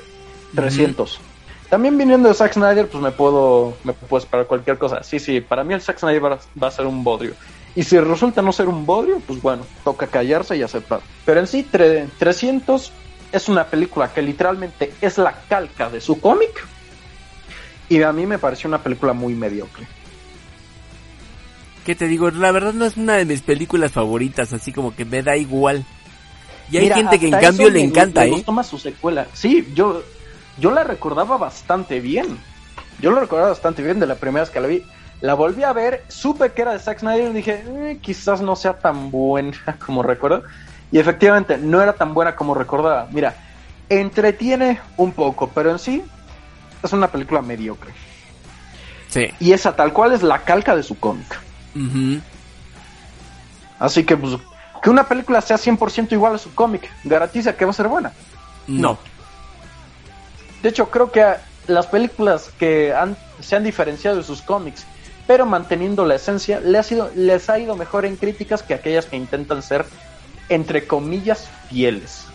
300. También viniendo de Zack Snyder, pues me puedo, me puedo esperar cualquier cosa. Sí, sí, para mí el Zack Snyder va, va a ser un bodrio. Y si resulta no ser un bodrio, pues bueno, toca callarse y aceptar. Pero en sí, tre- 300 es una película que literalmente es la calca de su cómic. Y a mí me pareció una película muy mediocre. ¿Qué te digo? La verdad no es una de mis películas favoritas, así como que me da igual. Y hay Mira, gente que en cambio le encanta, me ¿eh? gustó más su secuela. Sí, yo, yo la recordaba bastante bien. Yo la recordaba bastante bien de la primera vez que la vi. La volví a ver, supe que era de Zack Snyder y dije, "Eh, quizás no sea tan buena como recuerdo. Y efectivamente, no era tan buena como recordaba. Mira, entretiene un poco, pero en sí es una película mediocre. Sí. Y esa tal cual es la calca de su cómic. Así que, pues, que una película sea 100% igual a su cómic, garantiza que va a ser buena. No. De hecho, creo que las películas que han, se han diferenciado de sus cómics, pero manteniendo la esencia, les ha, sido, les ha ido mejor en críticas que aquellas que intentan ser, entre comillas, fieles.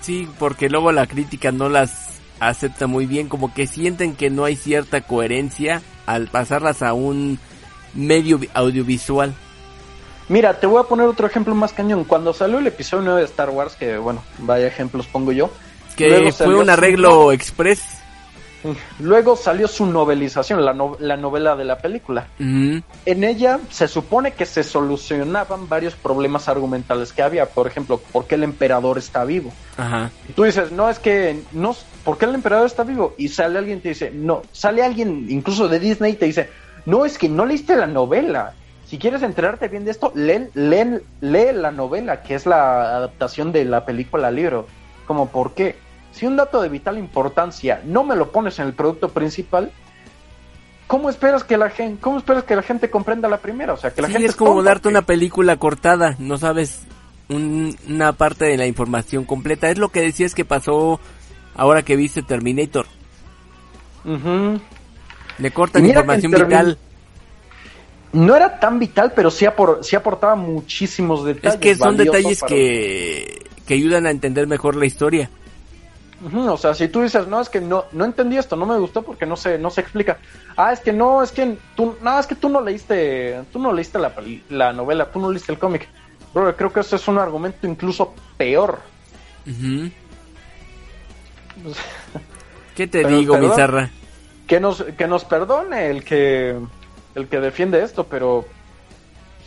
Sí, porque luego la crítica no las acepta muy bien, como que sienten que no hay cierta coherencia al pasarlas a un medio vi- audiovisual. Mira, te voy a poner otro ejemplo más cañón. Cuando salió el episodio 9 de Star Wars, que bueno, vaya ejemplos pongo yo. Que fue un arreglo express. Luego salió su novelización, la, no- la novela de la película. Ujú. En ella se supone que se solucionaban varios problemas argumentales que había. Por ejemplo, ¿por qué el emperador está vivo? Y tú dices, no, es que, no, ¿por qué el emperador está vivo? Y sale alguien y te dice, no, sale alguien incluso de Disney y te dice, no, es que no leíste la novela. Si quieres enterarte bien de esto, lee, lee, lee la novela, que es la adaptación de la película al libro. Como, ¿por qué? Si un dato de vital importancia no me lo pones en el producto principal, ¿cómo esperas que la gente, cómo esperas que la gente comprenda la primera? O sea, que la Sí, gente es como darte una película cortada, no sabes un- una parte de la información completa. Es lo que decías que pasó ahora que viste Terminator. Ujú. Le cortan información vital. No era tan vital, pero sí, apor- sí aportaba muchísimos detalles. Es que son detalles para- que, que ayudan a entender mejor la historia. O sea, si tú dices, no, es que no, no entendí esto, no me gustó porque no se, no se explica. Ah, es que no, es que tú, no, es que tú no leíste, tú no leíste la, la novela, tú no leíste el cómic. Bro, creo que eso es un argumento incluso peor. Ujú. ¿Qué te Pero, digo. Bizarra? Que nos, que nos perdone el que, el que defiende esto, pero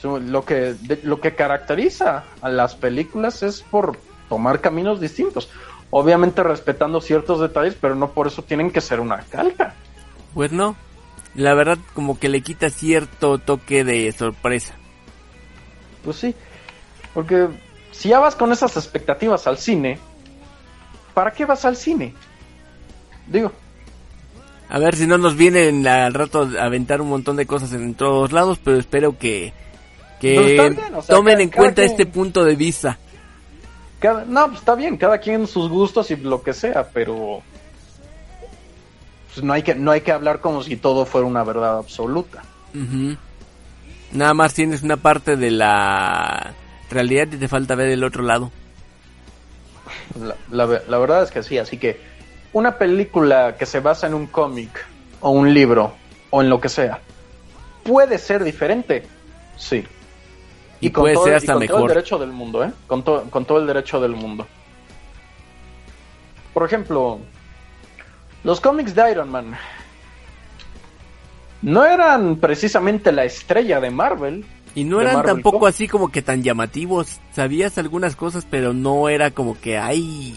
lo que, de- lo que caracteriza a las películas es por tomar caminos distintos. Obviamente respetando ciertos detalles, pero no por eso tienen que ser una calca. Pues no. La verdad, como que le quita cierto toque de sorpresa. Pues sí, porque si ya vas con esas expectativas al cine, ¿para qué vas al cine? Digo, A ver si no nos vienen al rato a aventar un montón de cosas en todos lados, pero espero que, que Pero está bien, o sea, tomen en cuenta quien- este punto de vista. Cada- no, pues está bien, cada quien sus gustos y lo que sea, pero pues no hay que no hay que hablar como si todo fuera una verdad absoluta. Nada más tienes una parte de la realidad y te falta ver el otro lado. La, la verdad es que sí, así que una película que se basa en un cómic o un libro o en lo que sea puede ser diferente, sí. Y puede todo, ser y hasta con todo el derecho del mundo, ¿eh? Con, to- con todo el derecho del mundo. Por ejemplo, los cómics de Iron Man no eran precisamente la estrella de Marvel. Y no eran Marvel tampoco Comics. así como que tan llamativos. Sabías algunas cosas, pero no era como que, ay,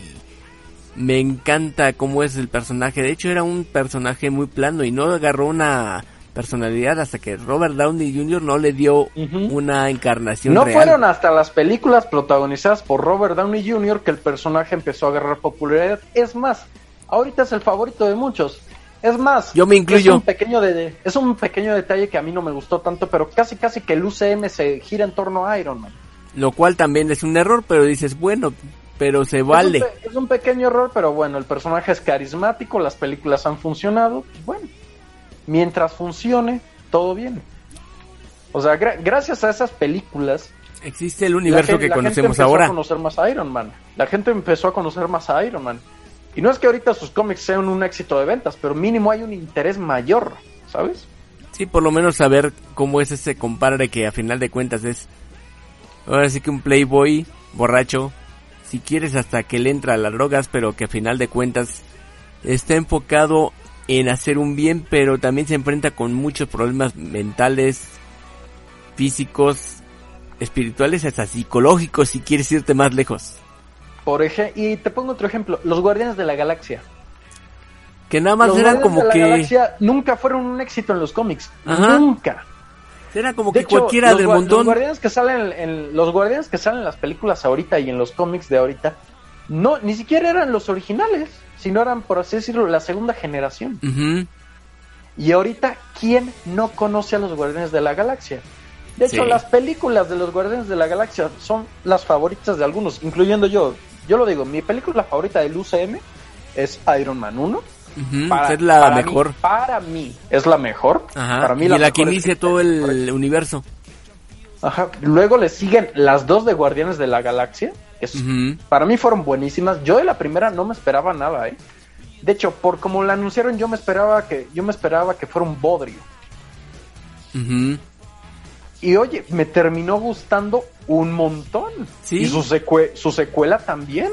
me encanta cómo es el personaje. De hecho, era un personaje muy plano y no agarró una personalidad hasta que Robert Downey Jr. no le dio una encarnación No real. fueron hasta las películas protagonizadas por Robert Downey Jr. que el personaje empezó a agarrar popularidad. Es más, ahorita es el favorito de muchos. Es más, Yo me incluyo. Es un pequeño de, es un pequeño detalle que a mí no me gustó tanto, pero casi casi que el UCM se gira en torno a Iron Man. Lo cual también es un error, pero dices, bueno, pero se Es un vale. Es un, pequeño error, pero bueno, el personaje es carismático, las películas han funcionado, pues bueno, mientras funcione, todo bien. O sea, gra- gracias a esas películas, Existe el universo la gen- que la gente conocemos empezó ahora. a conocer más a Iron Man. La gente empezó a conocer más a Iron Man. Y no es que ahorita sus cómics sean un éxito de ventas, pero mínimo hay un interés mayor, ¿sabes? Sí, por lo menos saber cómo es ese compadre que a final de cuentas es ahora sí que un playboy borracho, si quieres hasta que le entra a las drogas, pero que a final de cuentas está enfocado en hacer un bien, pero también se enfrenta con muchos problemas mentales, físicos, espirituales, hasta psicológicos si quieres irte más lejos. Por ejemplo, y te pongo otro ejemplo, los Guardianes de la Galaxia. Que nada más los eran como de la que Galaxia nunca fueron un éxito en los cómics, Ajá. nunca. era como De que hecho, cualquiera los del montón. Los guardianes que salen en los guardianes que salen en las películas ahorita y en los cómics de ahorita, no, ni siquiera eran los originales, sino eran, por así decirlo, la segunda generación. Y ahorita, ¿quién no conoce a los Guardianes de la Galaxia? De hecho, Sí. las películas de los Guardianes de la Galaxia son las favoritas de algunos, incluyendo yo. Yo lo digo, mi película favorita del UCM es Iron Man 1. Ujú, es la para mí- mejor. para mí es la mejor. Ajá, Para mí y la, que mejor es- inicia todo el universo. Ajá. Luego le siguen las dos de Guardianes de la Galaxia, que es- Ujú. para mí fueron buenísimas. Yo de la primera no me esperaba nada, ¿eh? De hecho, por como la anunciaron, yo me esperaba que yo me esperaba que fuera un bodrio. Y oye, me terminó gustando un montón. Sí. Y su, secue- su secuela también.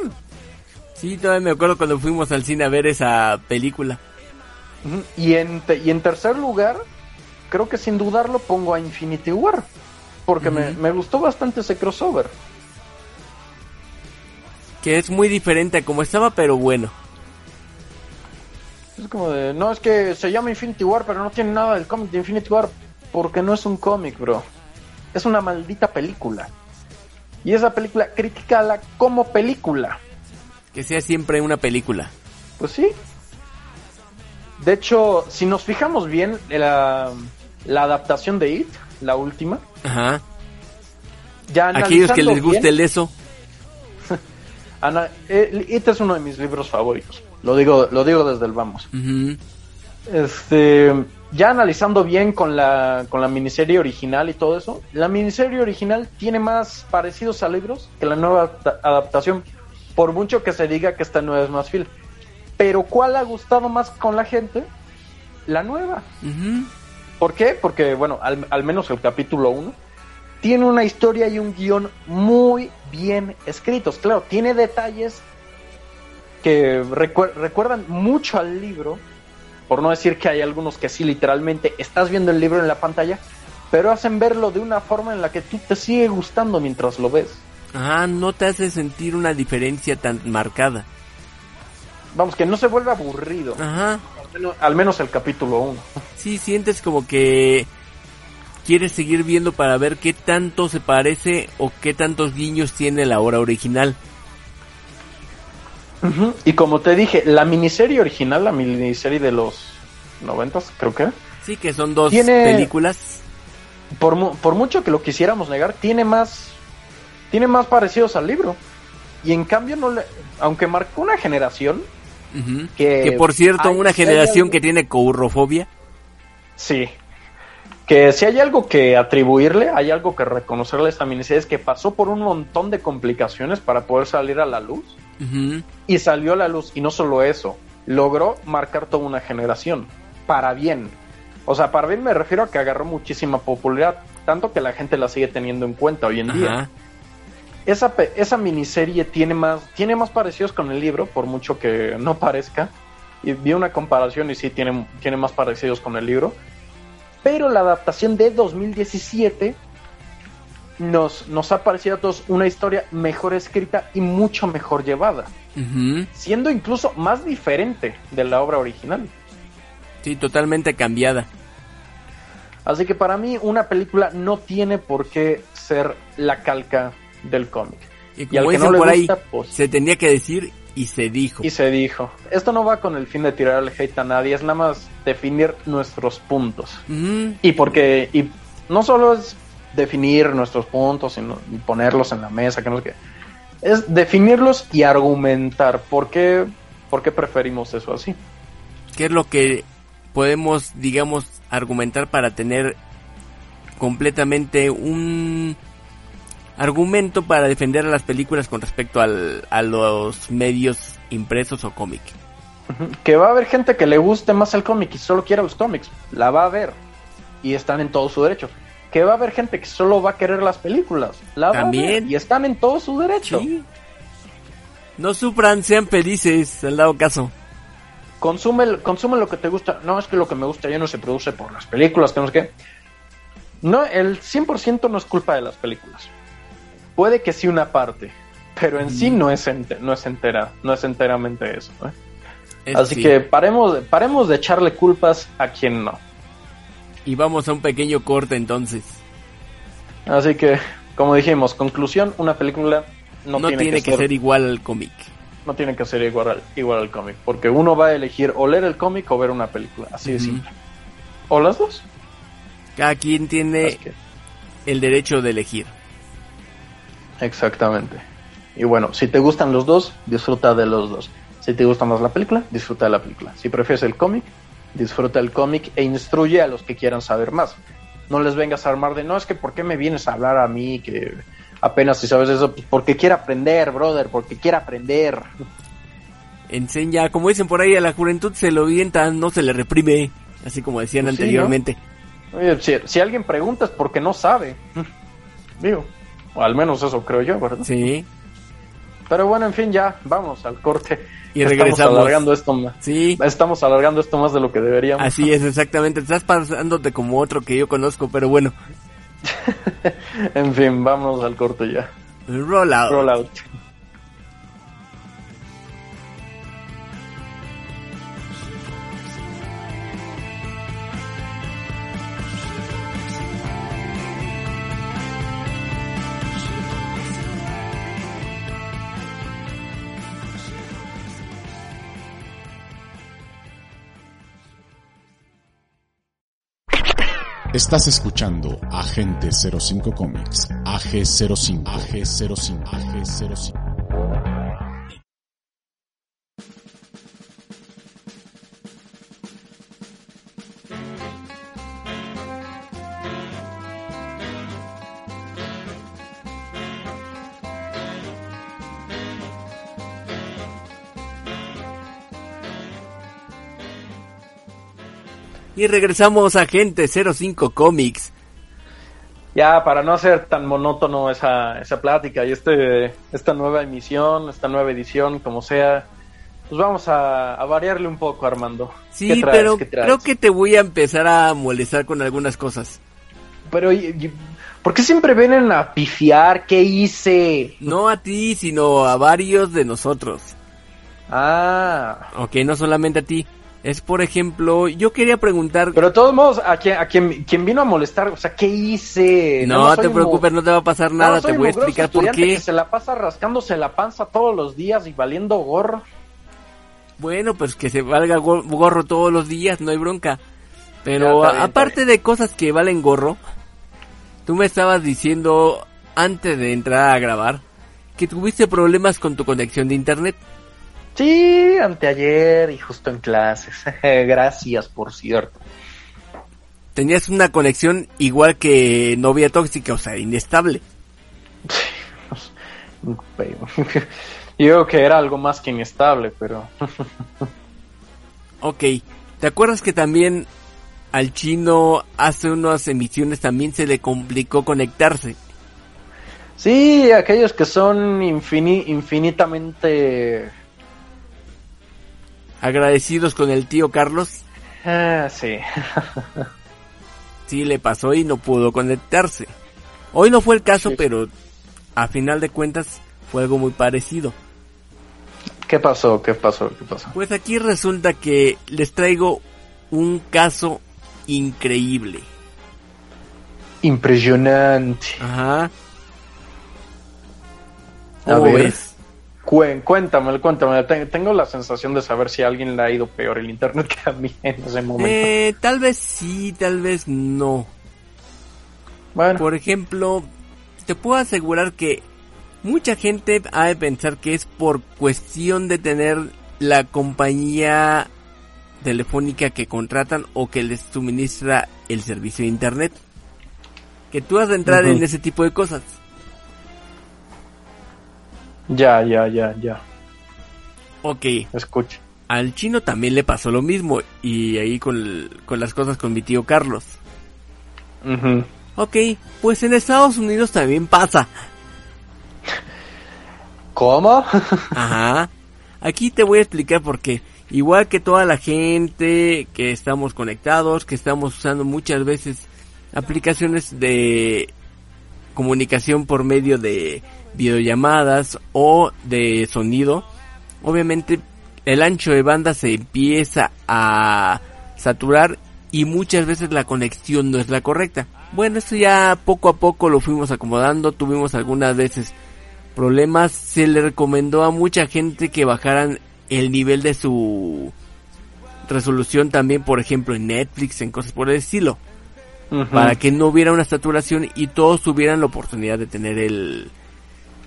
Sí, todavía me acuerdo cuando fuimos al cine a ver esa película. Y en, te- y en tercer lugar, creo que sin dudarlo pongo a Infinity War. Porque me gustó bastante ese crossover. Que es muy diferente a como estaba, pero bueno. Es como de, no, es que se llama Infinity War, pero no tiene nada del cómic de Infinity War. Porque no es un cómic, bro. Es una maldita película. Y esa película, critícala como película. Que sea siempre una película. Pues sí. De hecho, si nos fijamos bien, la, la adaptación de It, la última, Ajá. ya Aquellos que les guste bien, el eso. Ana- eh, It es uno de mis libros favoritos. Lo digo, lo digo desde el vamos. Ujú. Este, ya analizando bien con la, con la miniserie original y todo eso, la miniserie original tiene más parecidos a libros que la nueva adapta- adaptación, por mucho que se diga que esta nueva es más fiel. Pero ¿cuál ha gustado más con la gente? La nueva. ¿Por qué? Porque, bueno, al, al menos el capítulo 1 tiene una historia y un guion muy bien escritos. Claro, tiene detalles que recuer- recuerdan mucho al libro, por no decir que hay algunos que sí, literalmente estás viendo el libro en la pantalla, pero hacen verlo de una forma en la que tú te sigue gustando mientras lo ves. Ajá, no te hace sentir una diferencia tan marcada. Vamos, que no se vuelve aburrido, Ajá. al menos, al menos el capítulo 1. Sí, sientes como que quieres seguir viendo para ver qué tanto se parece o qué tantos guiños tiene la obra original. Y como te dije, la miniserie original, la miniserie de los noventas, creo que Sí, que son dos Tiene- películas. por, mu- por mucho que lo quisiéramos negar, tiene más, tiene más parecidos al libro. Y en cambio, no le, aunque marcó una generación, que Que por cierto, una generación que tiene courrofobia. sí, que si hay algo que atribuirle, hay algo que reconocerle a esta miniserie, es que pasó por un montón de complicaciones para poder salir a la luz. Y salió a la luz, y no solo eso, logró marcar toda una generación, para bien. O sea, para bien me refiero a que agarró muchísima popularidad, tanto que la gente la sigue teniendo en cuenta hoy en día. Esa, esa miniserie tiene más, tiene más parecidos con el libro, por mucho que no parezca. Y vi una comparación y sí tiene, tiene más parecidos con el libro. Pero la adaptación de 2017 nos, nos ha parecido a todos una historia mejor escrita y mucho mejor llevada siendo incluso más diferente de la obra original. Sí, totalmente cambiada. Así que para mí una película no tiene por qué ser la calca del cómic. Y Y al como dicen no por ahí, gusta, pues- se tenía que decir y se dijo. Y se dijo, esto no va con el fin de tirarle hate a nadie, es nada más definir nuestros puntos. Y porque, y no solo es definir nuestros puntos sino y ponerlos en la mesa, que no sé qué, es definirlos y argumentar por qué, por qué preferimos eso así. ¿Qué es lo que podemos, digamos, argumentar para tener completamente un argumento para defender a las películas con respecto al, a los medios impresos o cómic? Que va a haber gente que le guste más el cómic y solo quiera los cómics. La va a ver. Y están en todo su derecho. Que va a haber gente que solo va a querer las películas. La va a También. ver. Y están en todo su derecho. Sí. No sufran, sean felices, al dado caso. Consume, consume lo que te gusta. No, es que lo que me gusta ya no se produce por las películas, que no sé qué. No, el 100% no es culpa de las películas. Puede que sí una parte. Pero en sí no es, ente- no es entera, no es enteramente eso. ¿eh? Así sí. que paremos, paremos de echarle culpas a quien no. Y vamos a un pequeño corte entonces. Así que, como dijimos, conclusión, una película no, No, tiene, que, ser... igual al cómic. no tiene que ser igual al, igual al cómic, porque uno va a elegir o leer el cómic o ver una película, así de simple. O las dos. Cada quien tiene que, el derecho de elegir. Exactamente. Y bueno, si te gustan los dos, disfruta de los dos. Si te gusta más la película, disfruta de la película. Si prefieres el cómic, disfruta el cómic e instruye a los que quieran saber más. No les vengas a armar de, no, es que ¿por qué me vienes a hablar a mí que apenas si sabes eso? Pues porque quiere aprender, brother, porque quiere aprender. Enseña, como dicen por ahí, a la juventud se lo orienta, no se le reprime. Así como decían Pues sí, anteriormente. Oye, si, si alguien pregunta es porque no sabe. Digo, o al menos eso creo yo, ¿verdad? Sí. Pero bueno, en fin, ya, vamos al corte. Y Estamos regresamos. alargando esto más. Sí. Estamos alargando esto más de lo que deberíamos. Así es, exactamente. Estás pasándote como otro que yo conozco, pero bueno. en fin, vamos al corte ya. Roll out. Roll out. Estás escuchando Agente 05 Comics, AG05, AG05, AG05. Y regresamos a Gente 05 Comics. Ya, para no hacer tan monótono esa, esa plática y este, esta nueva emisión, esta nueva edición, como sea, pues vamos a, a variarle un poco, Armando. Sí, pero creo que te voy a empezar a molestar con algunas cosas. Pero, ¿por qué siempre vienen a pifiar? ¿Qué hice? No a ti, sino a varios de nosotros. Ah, Ok, no solamente a ti. Es por ejemplo, yo quería preguntar... pero de todos modos, a quien, a quien, quien vino a molestar, o sea, ¿qué hice? no te preocupes, no te va a pasar nada te voy a explicar por qué. que se la pasa rascándose la panza todos los días y valiendo gorro. Bueno, pues que se valga go- gorro todos los días, no hay bronca. Pero Ya, está bien, aparte de cosas que valen gorro, tú me estabas diciendo antes de entrar a grabar que tuviste problemas con tu conexión de internet. Sí, anteayer y justo en clases. Gracias, por cierto. Tenías una conexión igual que novia tóxica, o sea, inestable. Yo creo que era algo más que inestable, pero... Ok, ¿te acuerdas que también al chino hace unas emisiones también se le complicó conectarse? Sí, aquellos que son infini- infinitamente... Agradecidos con el tío Carlos, Ah, sí. sí le pasó y no pudo conectarse. Hoy no fue el caso, Sí. pero a final de cuentas fue algo muy parecido. ¿Qué pasó? ¿Qué pasó? ¿Qué pasó? Pues aquí resulta que les traigo un caso increíble. Impresionante. Ajá. A ¿Cómo ver. ves? Cuéntame, cuéntame. Ten- Tengo la sensación de saber si a alguien le ha ido peor el internet que a mí en ese momento. Eh, tal vez sí, tal vez no. bueno, Por ejemplo, te puedo asegurar que mucha gente ha de pensar que es por cuestión de tener la compañía telefónica que contratan o que les suministra el servicio de internet. Que tú has de entrar en ese tipo de cosas. Ya, ya, ya, ya. Ok, Escucha. al chino también le pasó lo mismo y ahí con, el- con las cosas con mi tío Carlos. Ujú. Ok, pues en Estados Unidos también pasa. ¿Cómo? Ajá. Aquí te voy a explicar por qué. Igual que toda la gente que estamos conectados, que estamos usando muchas veces aplicaciones de comunicación por medio de videollamadas o de sonido, obviamente el ancho de banda se empieza a saturar y muchas veces la conexión no es la correcta. Bueno, esto ya poco a poco lo fuimos acomodando, tuvimos algunas veces problemas, se le recomendó a mucha gente que bajaran el nivel de su resolución también, por ejemplo, en Netflix, en cosas por el estilo, para que no hubiera una saturación y todos tuvieran la oportunidad de tener el,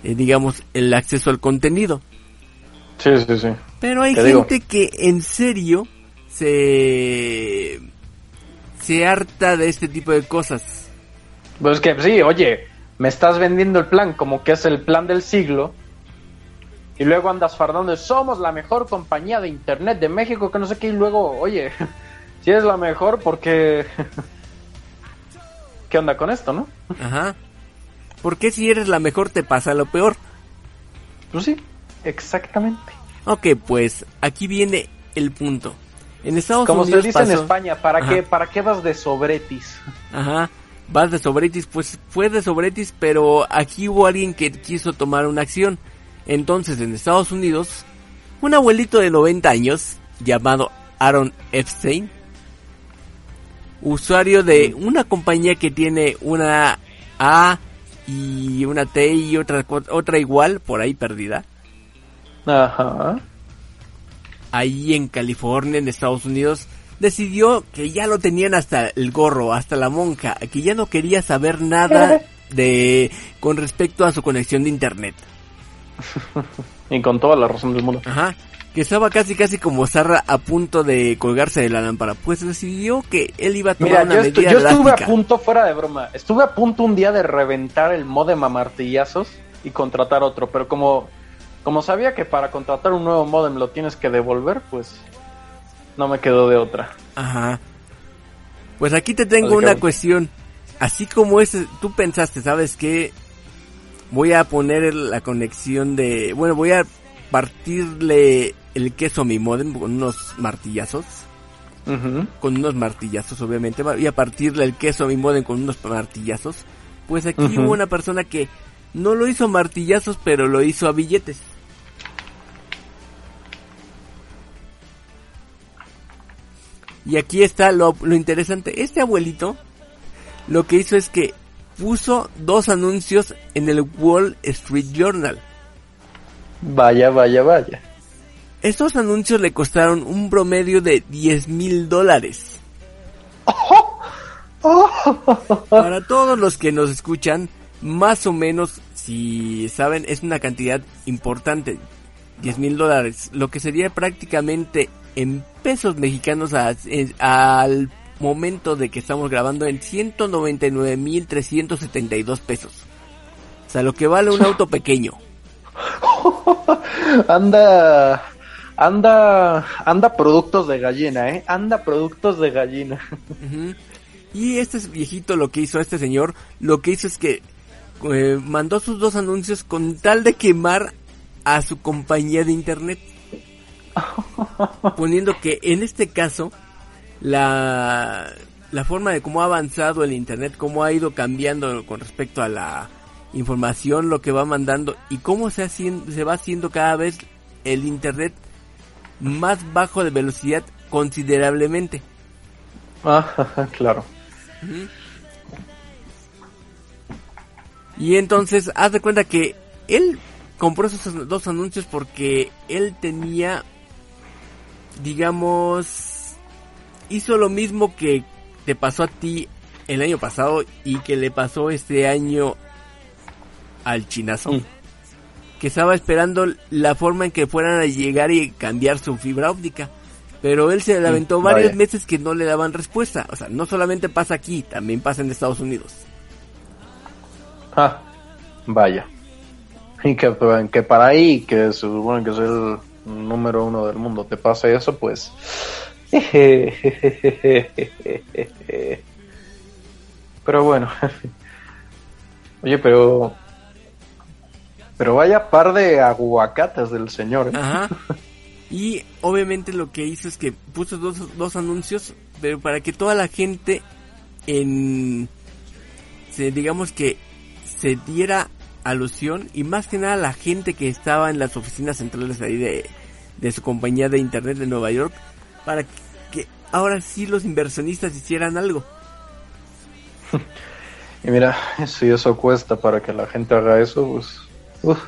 eh, digamos, el acceso al contenido. Sí, sí, sí. Pero hay digo. gente que en serio se se harta de este tipo de cosas. Pues que sí, oye, me estás vendiendo el plan como que es el plan del siglo. Y luego andas fardando, somos la mejor compañía de internet de México, que no sé qué, y luego, oye, si es la mejor, porque... ¿Qué onda con esto, no? Ajá. ¿Por qué si eres la mejor te pasa lo peor? Pues sí, exactamente. Ok, pues aquí viene el punto. En Estados Como se Unidos dice en España, ¿para Ajá. qué, ¿para qué vas de sobretis? Ajá. Vas de sobretis, pues fue de sobretis, pero aquí hubo alguien que quiso tomar una acción. Entonces, en Estados Unidos, un abuelito de 90 años, llamado Aaron Epstein, usuario de una compañía que tiene una A y una T y otra, otra igual, por ahí perdida, Ajá. ahí en California, en Estados Unidos, decidió que ya lo tenían hasta el gorro, hasta la monja, que ya no quería saber nada de con respecto a su conexión de internet. Y con toda la razón del mundo. Ajá. Que estaba casi casi como Zarra a punto de colgarse de la lámpara. Pues decidió que él iba a tomar Mira, una yo, estu- medida yo estuve a punto, fuera de broma, estuve a punto un día de reventar el modem a martillazos y contratar otro, pero como, como sabía que para contratar un nuevo modem lo tienes que devolver, pues no me quedó de otra. Ajá. Pues aquí te tengo Así una que- cuestión. Así como ese, tú pensaste, ¿sabes qué? Voy a poner la conexión de... Bueno, voy a partirle el queso a mi modem con unos martillazos. Con unos martillazos, obviamente. Voy a partirle el queso a mi modem con unos martillazos. Pues aquí hubo una persona que no lo hizo martillazos, pero lo hizo a billetes. Y aquí está lo, lo interesante. Este abuelito lo que hizo es que puso dos anuncios en el Wall Street Journal. Vaya, vaya, vaya. Estos anuncios le costaron un promedio de 10 mil dólares. Para todos los que nos escuchan, más o menos, si saben, es una cantidad importante. 10 mil dólares. Lo que sería prácticamente en pesos mexicanos a- en- al momento de que estamos grabando en 199 mil 372 pesos. O sea, lo que vale un auto pequeño. Anda, anda, anda productos de gallina, ¿eh? Anda productos de gallina. Y este viejito lo que hizo, este señor, lo que hizo es que eh, mandó sus dos anuncios con tal de quemar a su compañía de internet. Poniendo que en este caso, la, la forma de cómo ha avanzado el internet, cómo ha ido cambiando con respecto a la información, lo que va mandando y cómo se, hacien- se va haciendo cada vez el internet más bajo de velocidad considerablemente. Ah, claro. Y entonces, haz de cuenta que él compró esos dos anuncios porque él tenía, digamos, hizo lo mismo que te pasó a ti el año pasado y que le pasó este año al chinazo. Mm. Que estaba esperando la forma en que fueran a llegar y cambiar su fibra óptica. Pero él se lamentó Mm, varios vaya. meses que no le daban respuesta. O sea, no solamente pasa aquí, también pasa en Estados Unidos. Ah, vaya. Y que, que para ahí, que se supone que es el número uno del mundo, te pase eso, pues... Pero bueno. Oye, pero... Pero vaya par de aguacates del señor. ¿eh? Ajá. Y obviamente lo que hizo es que puso dos, dos anuncios, pero para que toda la gente en se digamos que se diera alusión y más que nada la gente que estaba en las oficinas centrales ahí de, de su compañía de internet de Nueva York para que, que ahora sí los inversionistas hicieran algo. Y mira, si eso cuesta para que la gente haga eso, pues... uf,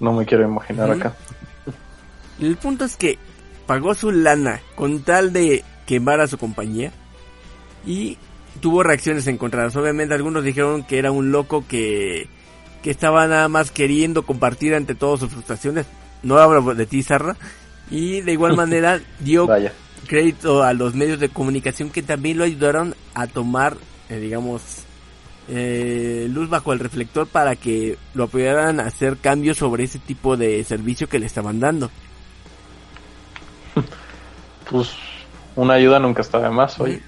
no me quiero imaginar acá. El punto es que pagó su lana con tal de quemar a su compañía y tuvo reacciones encontradas. Obviamente algunos dijeron que era un loco que, que estaba nada más queriendo compartir ante todos sus frustraciones. No hablo de ti, Sarra. Y de igual manera dio Vaya. crédito a los medios de comunicación que también lo ayudaron a tomar, eh, digamos, eh, luz bajo el reflector para que lo apoyaran a hacer cambios sobre ese tipo de servicio que le estaban dando. Pues una ayuda nunca está de más, oye.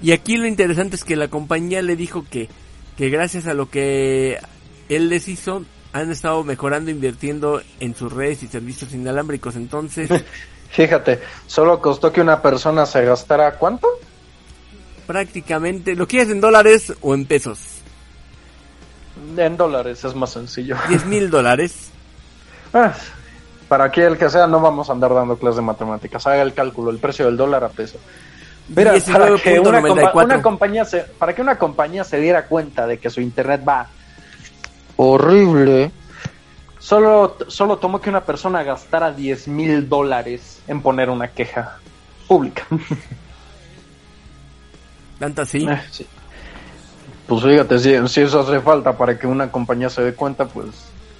Y aquí lo interesante es que la compañía le dijo que, que gracias a lo que él les hizo, han estado mejorando, invirtiendo en sus redes y servicios inalámbricos. Entonces, Fíjate, solo costó que una persona se gastara ¿cuánto? prácticamente, ¿lo quieres en dólares o en pesos? En dólares es más sencillo. 10 mil dólares. Ah, Para aquí el que sea no vamos a andar dando clases de matemáticas. Haga el cálculo, el precio del dólar a peso. Mira, para que una, compa- 19.94. una compañía se, para que una compañía se diera cuenta de que su internet va horrible, solo, solo tomó que una persona gastara 10 mil dólares en poner una queja pública. Tanto así. Eh, sí. Pues fíjate, si, si eso hace falta para que una compañía se dé cuenta, pues,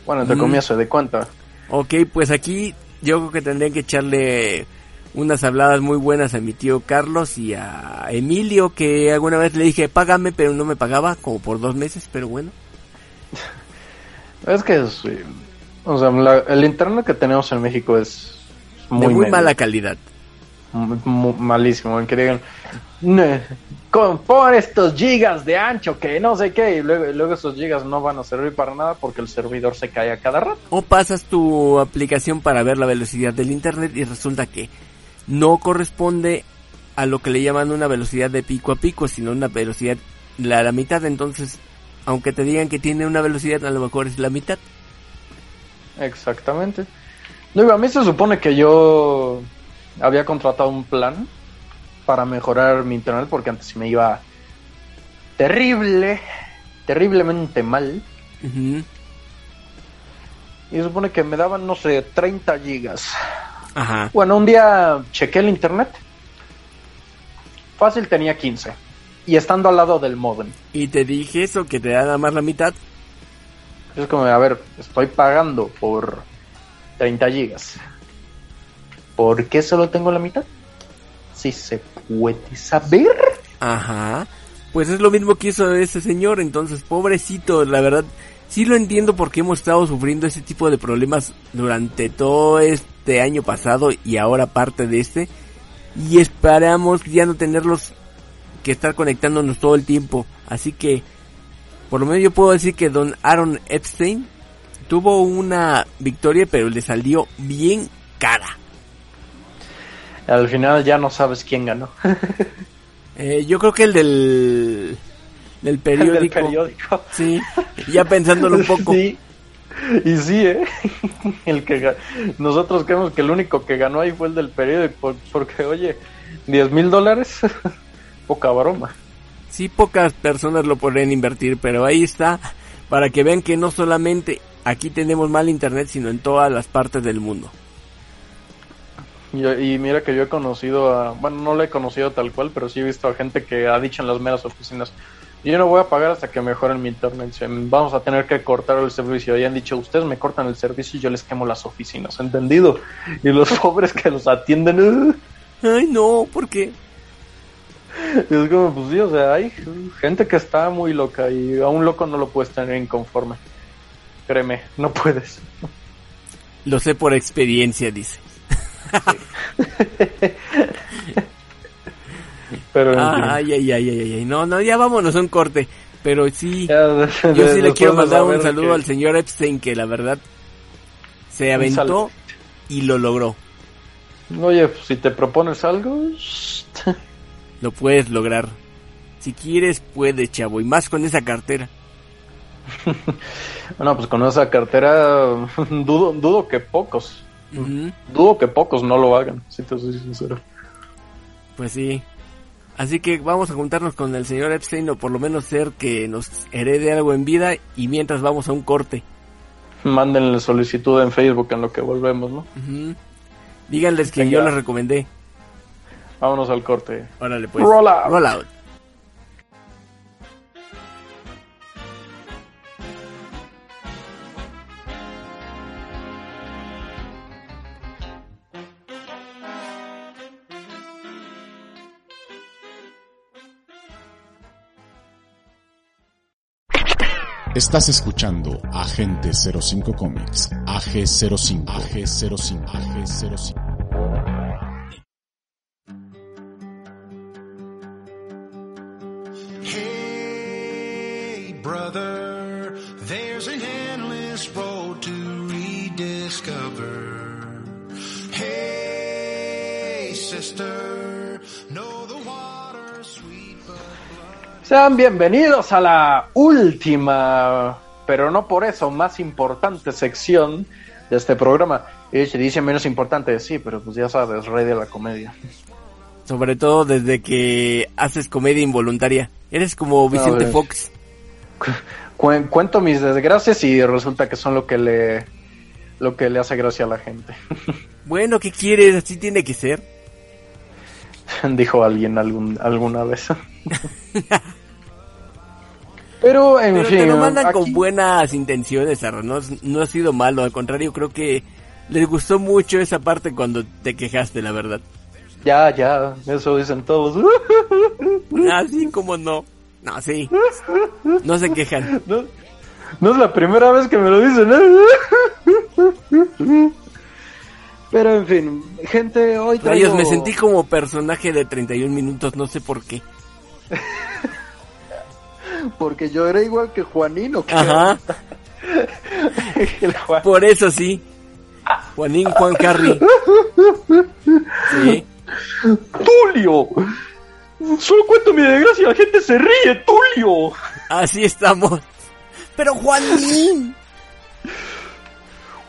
bueno, entre Mm. comillas se dé cuenta. Ok, pues aquí yo creo que tendrían que echarle unas habladas muy buenas a mi tío Carlos y a Emilio, que alguna vez le dije, págame, pero no me pagaba, como por dos meses, pero bueno. Es que sí. O sea, la- el internet que tenemos en México es muy, de muy medio. mala calidad. mu- malísimo, en que digan, "Ne, con, pon estos gigas de ancho, que no sé qué, y luego, y luego esos gigas no van a servir para nada porque el servidor se cae a cada rato. O pasas tu aplicación para ver la velocidad del internet y resulta que no corresponde a lo que le llaman una velocidad de pico a pico, sino una velocidad la, la mitad. Entonces, aunque te digan que tiene una velocidad, a lo mejor es la mitad. Exactamente. Digo, a mí se supone que yo había contratado un plan para mejorar mi internet porque antes me iba terrible, terriblemente mal. Y se supone que me daban, no sé, 30 gigas. Ajá. Bueno, un día chequé el internet. Fácil tenía 15. Y estando al lado del modem. Y te dije eso, que te da nada más la mitad. Es como, a ver, estoy pagando por 30 gigas. ¿Por qué solo tengo la mitad? Si se puede saber. Ajá. Pues es lo mismo que hizo ese señor, entonces pobrecito, la verdad, sí lo entiendo porque hemos estado sufriendo ese tipo de problemas durante todo este año pasado y ahora parte de este. Y esperamos ya no tenerlos que estar conectándonos todo el tiempo. Así que, por lo menos yo puedo decir que don Aaron Epstein tuvo una victoria, pero le salió bien cara. Al final ya no sabes quién ganó. Eh, yo creo que el del, del El periódico. del periódico. Sí, ya pensándolo un poco. Sí. Y sí, ¿eh? El que Nosotros creemos que el único que ganó ahí fue el del periódico. por- Porque, oye, 10 mil dólares, poca broma. Sí, pocas personas lo podrían invertir, pero ahí está, para que vean que no solamente aquí tenemos mal internet, sino en todas las partes del mundo. Y, y mira que yo he conocido a, bueno, no lo he conocido tal cual, pero sí he visto a gente que ha dicho en las meras oficinas, yo no voy a pagar hasta que mejoren mi internet, vamos a tener que cortar el servicio. Y han dicho, ustedes me cortan el servicio y yo les quemo las oficinas, ¿entendido? Y los pobres que los atienden, ¡uh! Ay, no, ¿por qué? es como, pues sí, o sea, hay gente que está muy loca y a un loco no lo puedes tener inconforme. Créeme, no puedes. Lo sé por experiencia, dice. Pero. Ay, ay, ay, ay. No, no, ya vámonos a un corte. Pero sí, yo sí le quiero mandar un saludo al señor Epstein, que la verdad se aventó y lo logró. Oye, pues, si te propones algo, Lo puedes lograr. Si quieres, puedes, chavo. Y más con esa cartera. bueno, pues con esa cartera dudo, dudo que pocos, Dudo que pocos no lo hagan, si te soy sincero. Pues sí. Así que vamos a juntarnos con el señor Epstein o por lo menos ser que nos herede algo en vida y mientras vamos a un corte. Mándenle solicitud en Facebook en lo que volvemos, ¿no? Díganles que Venga. yo les recomendé. Vámonos al corte. Órale pues. Roll out. Roll out. Estás escuchando Agente 05 Comics, AG05, AG05, AG05. Hey, brother, there's an endless road to rediscover. Hey, sister, Sean bienvenidos a la última, pero no por eso más importante sección de este programa. Y se dice menos importante, sí, pero pues ya sabes, rey de la comedia. Sobre todo desde que haces comedia involuntaria. Eres como Vicente. Fox. Cu- cuento mis desgracias y resulta que son lo que le lo que le hace gracia a la gente. Bueno, ¿qué quieres? Así tiene que ser. Dijo alguien algún, alguna vez. Pero en Pero fin, te lo mandan con aquí- buenas intenciones, Arra. No, no ha sido malo. Al contrario, creo que les gustó mucho esa parte cuando te quejaste, la verdad. ya, ya, eso dicen todos. Así como no. No, sí. No se quejan. No, no es la primera vez que me lo dicen. ¿eh? Pero en fin, gente, hoy traigo... Rayos, me sentí como personaje de 31 minutos, no sé por qué. Porque yo era igual que Juanino. Ajá, Juan- por eso sí. Juanín Juan Carri. Sí. ¡Tulio! Solo cuento mi desgracia, la gente se ríe, Tulio. Así estamos. Pero Juanín.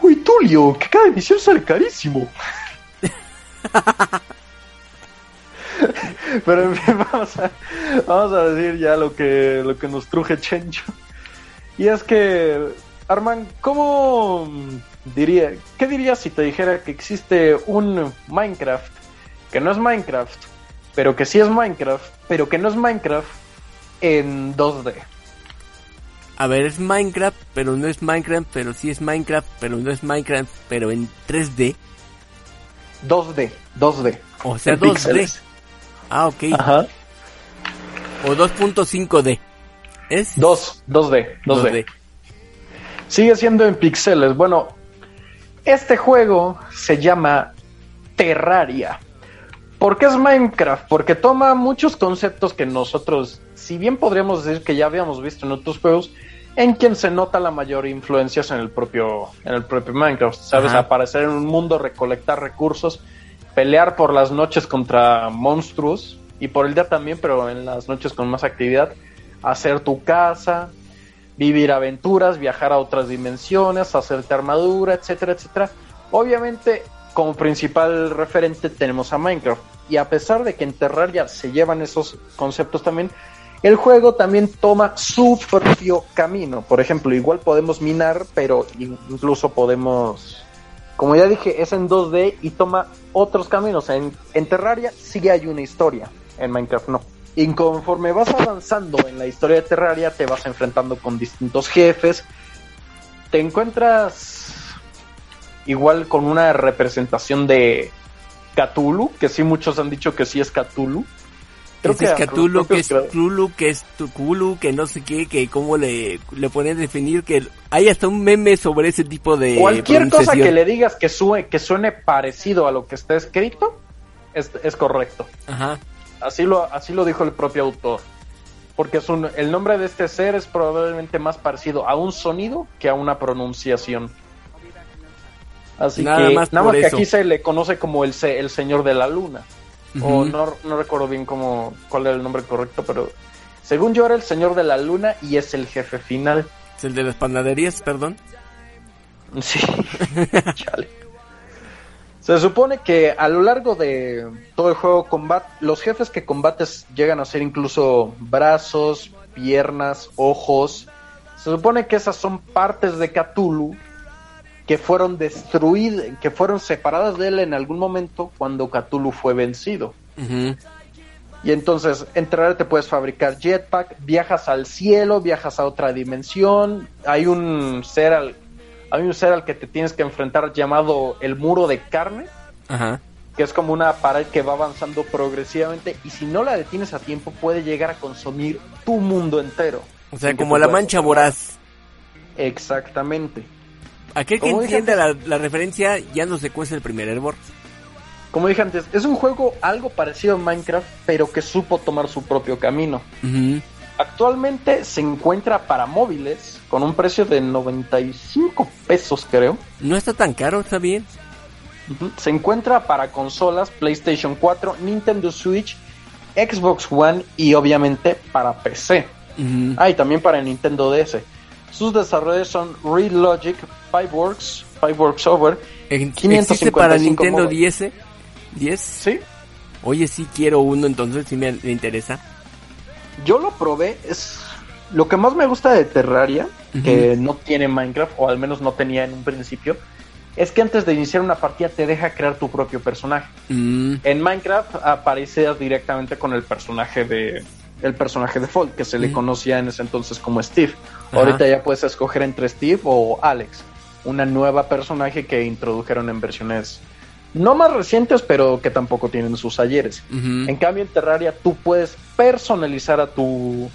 Uy, Tulio, que cada emisión sale carísimo. Pero en fin, vamos a, vamos a decir ya lo que, lo que nos truje Chencho. Y es que, Arman, ¿cómo diría, qué dirías si te dijera que existe un Minecraft que no es Minecraft, pero que sí es Minecraft, pero que no es Minecraft en 2D? A ver, es Minecraft, pero no es Minecraft, pero sí es Minecraft, pero no es Minecraft, pero en 3D. 2D, 2D. O sea, En 2D. píxeles. Ah, ok. Ajá. O 2.5D. ¿Es? 2, 2D, 2D. Sigue siendo en píxeles. Bueno, este juego se llama Terraria. ¿Por qué es Minecraft? Porque toma muchos conceptos que nosotros, si bien podríamos decir que ya habíamos visto en otros juegos, en quien se nota la mayor influencia es en el propio, en el propio Minecraft. Sabes, Ajá. aparecer en un mundo, recolectar recursos, pelear por las noches contra monstruos y por el día también, pero en las noches con más actividad, hacer tu casa, vivir aventuras, viajar a otras dimensiones, hacerte armadura, etcétera, etcétera. Obviamente, como principal referente tenemos a Minecraft. Y a pesar de que en Terraria se llevan esos conceptos también, el juego también toma su propio camino. Por ejemplo, igual podemos minar, pero incluso podemos, como ya dije, es en 2D y toma otros caminos. En, Terraria sí hay una historia, en Minecraft no. Y conforme vas avanzando en la historia de Terraria, te vas enfrentando con distintos jefes. Te encuentras igual con una representación de Cthulhu, que sí muchos han dicho que sí es Cthulhu. Que es a Cthulhu, los que es Cthulhu, que es Tuculu, que no sé qué, que cómo le, le ponen a definir, que hay hasta un meme sobre ese tipo de Cualquier cosa que le digas que suene, que suene parecido a lo que está escrito es, es correcto. Ajá. Así lo, así lo dijo el propio autor. Porque es un, el nombre de este ser es probablemente más parecido a un sonido que a una pronunciación. Así Nada que más nada más que eso. aquí se le conoce como el, se- el señor de la luna. O no, no recuerdo bien cómo, cuál era el nombre correcto, pero según yo era el señor de la luna y es el jefe final. Es el de las panaderías, perdón. Sí, chale. Se supone que a lo largo de todo el juego combat, los jefes que combates llegan a ser incluso brazos, piernas, ojos. Se supone que esas son partes de Cthulhu que fueron destruidas, que fueron separadas de él en algún momento cuando Cthulhu fue vencido. Y entonces, en Terraria te puedes fabricar jetpack, viajas al cielo, viajas a otra dimensión. Hay un ser al, hay un ser al que te tienes que enfrentar llamado el muro de carne, Ajá. que es como una pared que va avanzando progresivamente y si no la detienes a tiempo puede llegar a consumir tu mundo entero. O sea, como la mancha voraz. Exactamente. Aquel que entienda la, la referencia ya no se cuece el primer hervor. Como dije antes, es un juego algo parecido a Minecraft, pero que supo tomar su propio camino. Actualmente se encuentra para móviles con un precio de 95 pesos, creo. No está tan caro, está bien. Se encuentra para consolas PlayStation 4, Nintendo Switch, Xbox One y obviamente para PC. Ujú. Ah, y también para Nintendo DS. Sus desarrolladores son Real Logic, Fireworks, Fireworks Software. Ex- 555 ¿Existe para Nintendo móviles. 10? ¿10? Sí, Oye, sí quiero uno, entonces sí me, me interesa. yo lo probé. Es lo que más me gusta de Terraria, que no tiene Minecraft, o al menos no tenía en un principio, es que antes de iniciar una partida te deja crear tu propio personaje. Mm, En Minecraft apareces directamente con el personaje de el personaje default que se le Ujú. conocía en ese entonces como Steve. Ajá. Ahorita ya puedes escoger entre Steve o Alex, una nueva personaje que introdujeron en versiones no más recientes, pero que tampoco tienen sus ayeres. En cambio en Terraria tú puedes personalizar a tu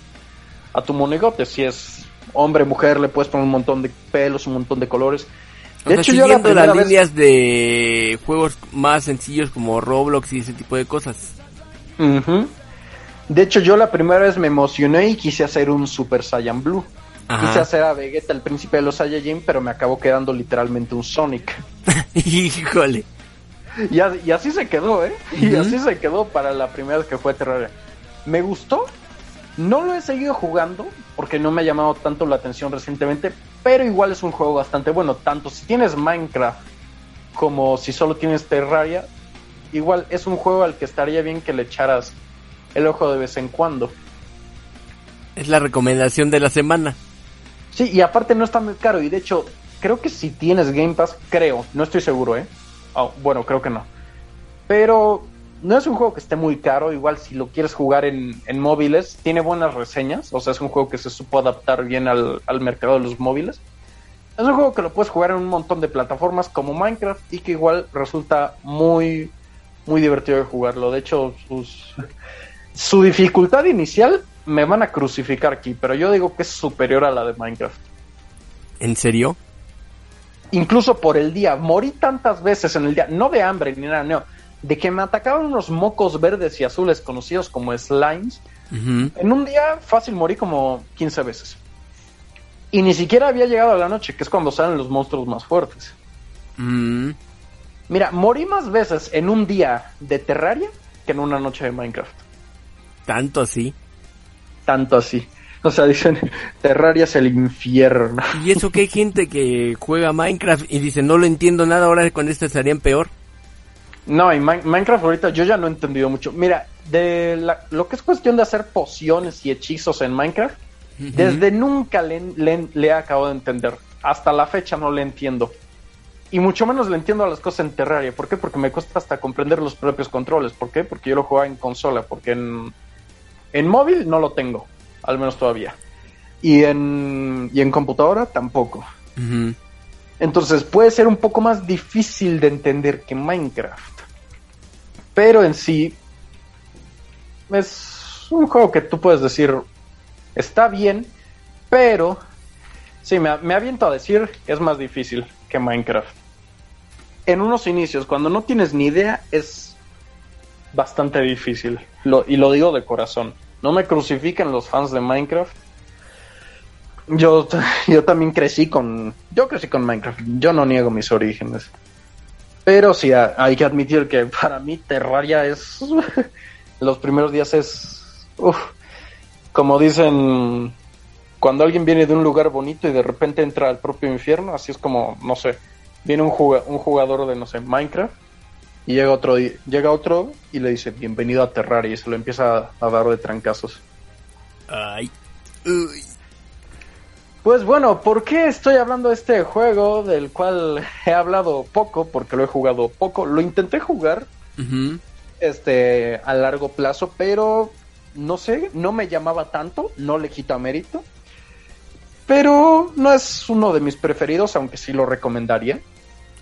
a tu monigote, si es hombre, mujer, le puedes poner un montón de pelos, un montón de colores. O De sea, hecho, yo la siguiendo las vez- líneas de juegos más sencillos como Roblox y ese tipo de cosas. De hecho, yo la primera vez me emocioné y quise hacer un Super Saiyan Blue. Ajá. Quise hacer a Vegeta el príncipe de los Saiyajin, pero me acabó quedando literalmente un Sonic. Híjole. Y, a- y así se quedó, ¿eh? Y así se quedó para la primera vez que fue Terraria. Me gustó. No lo he seguido jugando porque no me ha llamado tanto la atención recientemente, pero igual es un juego bastante bueno. Tanto si tienes Minecraft como si solo tienes Terraria, igual es un juego al que estaría bien que le echaras el ojo de vez en cuando. Es la recomendación de la semana. Sí, y aparte no está muy caro. Y de hecho, creo que si tienes Game Pass, creo, no estoy seguro, ¿eh? Oh, bueno, creo que no. Pero no es un juego que esté muy caro. Igual si lo quieres jugar en, en móviles, tiene buenas reseñas. O sea, es un juego que se supo adaptar bien al, al mercado de los móviles. Es un juego que lo puedes jugar en un montón de plataformas como Minecraft y que igual resulta muy, muy divertido de jugarlo. De hecho, sus, su dificultad inicial me van a crucificar aquí, pero yo digo que es superior a la de Minecraft. ¿En serio? Incluso por el día, morí tantas veces en el día, no de hambre ni nada, no, de que me atacaban unos mocos verdes y azules conocidos como slimes. En un día fácil morí como 15 veces. Y ni siquiera había llegado a la noche, que es cuando salen los monstruos más fuertes. Mm. Mira, morí más veces en un día de Terraria que en una noche de Minecraft. Tanto así. Tanto así. O sea, dicen, Terraria es el infierno. Y eso que hay gente que juega Minecraft y dice, no lo entiendo nada, ahora con este estarían peor. No, y Mi- Minecraft ahorita yo ya no he entendido mucho. Mira, de la- lo que es cuestión de hacer pociones y hechizos en Minecraft, desde nunca le, le- le he acabado de entender. Hasta la fecha no le entiendo. Y mucho menos le entiendo a las cosas en Terraria. ¿Por qué? Porque me cuesta hasta comprender los propios controles. ¿Por qué? Porque yo lo jugaba en consola. Porque en, en móvil no lo tengo. Al menos todavía. Y en, y en computadora tampoco. Entonces puede ser un poco más difícil de entender que Minecraft. Pero en sí es un juego que tú puedes decir está bien, pero sí, me, me aviento a decir que es más difícil que Minecraft. En unos inicios, cuando no tienes ni idea, es bastante difícil. Y lo digo de corazón. No me crucifiquen los fans de Minecraft. Yo, yo también crecí con. Yo crecí con Minecraft. Yo no niego mis orígenes. Pero sí, ha- hay que admitir que para mí Terraria es. los primeros días es. como dicen. Cuando alguien viene de un lugar bonito y de repente entra al propio infierno, así es como, no sé. Viene un, un jugador de, no sé, Minecraft. Y llega otro, llega otro y le dice, bienvenido a Terraria. Y se lo empieza a dar de trancazos. Ay. Uy. Pues bueno, ¿por qué estoy hablando de este juego del cual he hablado poco? Porque lo he jugado poco. Lo intenté jugar este a largo plazo, pero no sé, no me llamaba tanto, no le quita mérito. Pero no es uno de mis preferidos, aunque sí lo recomendaría.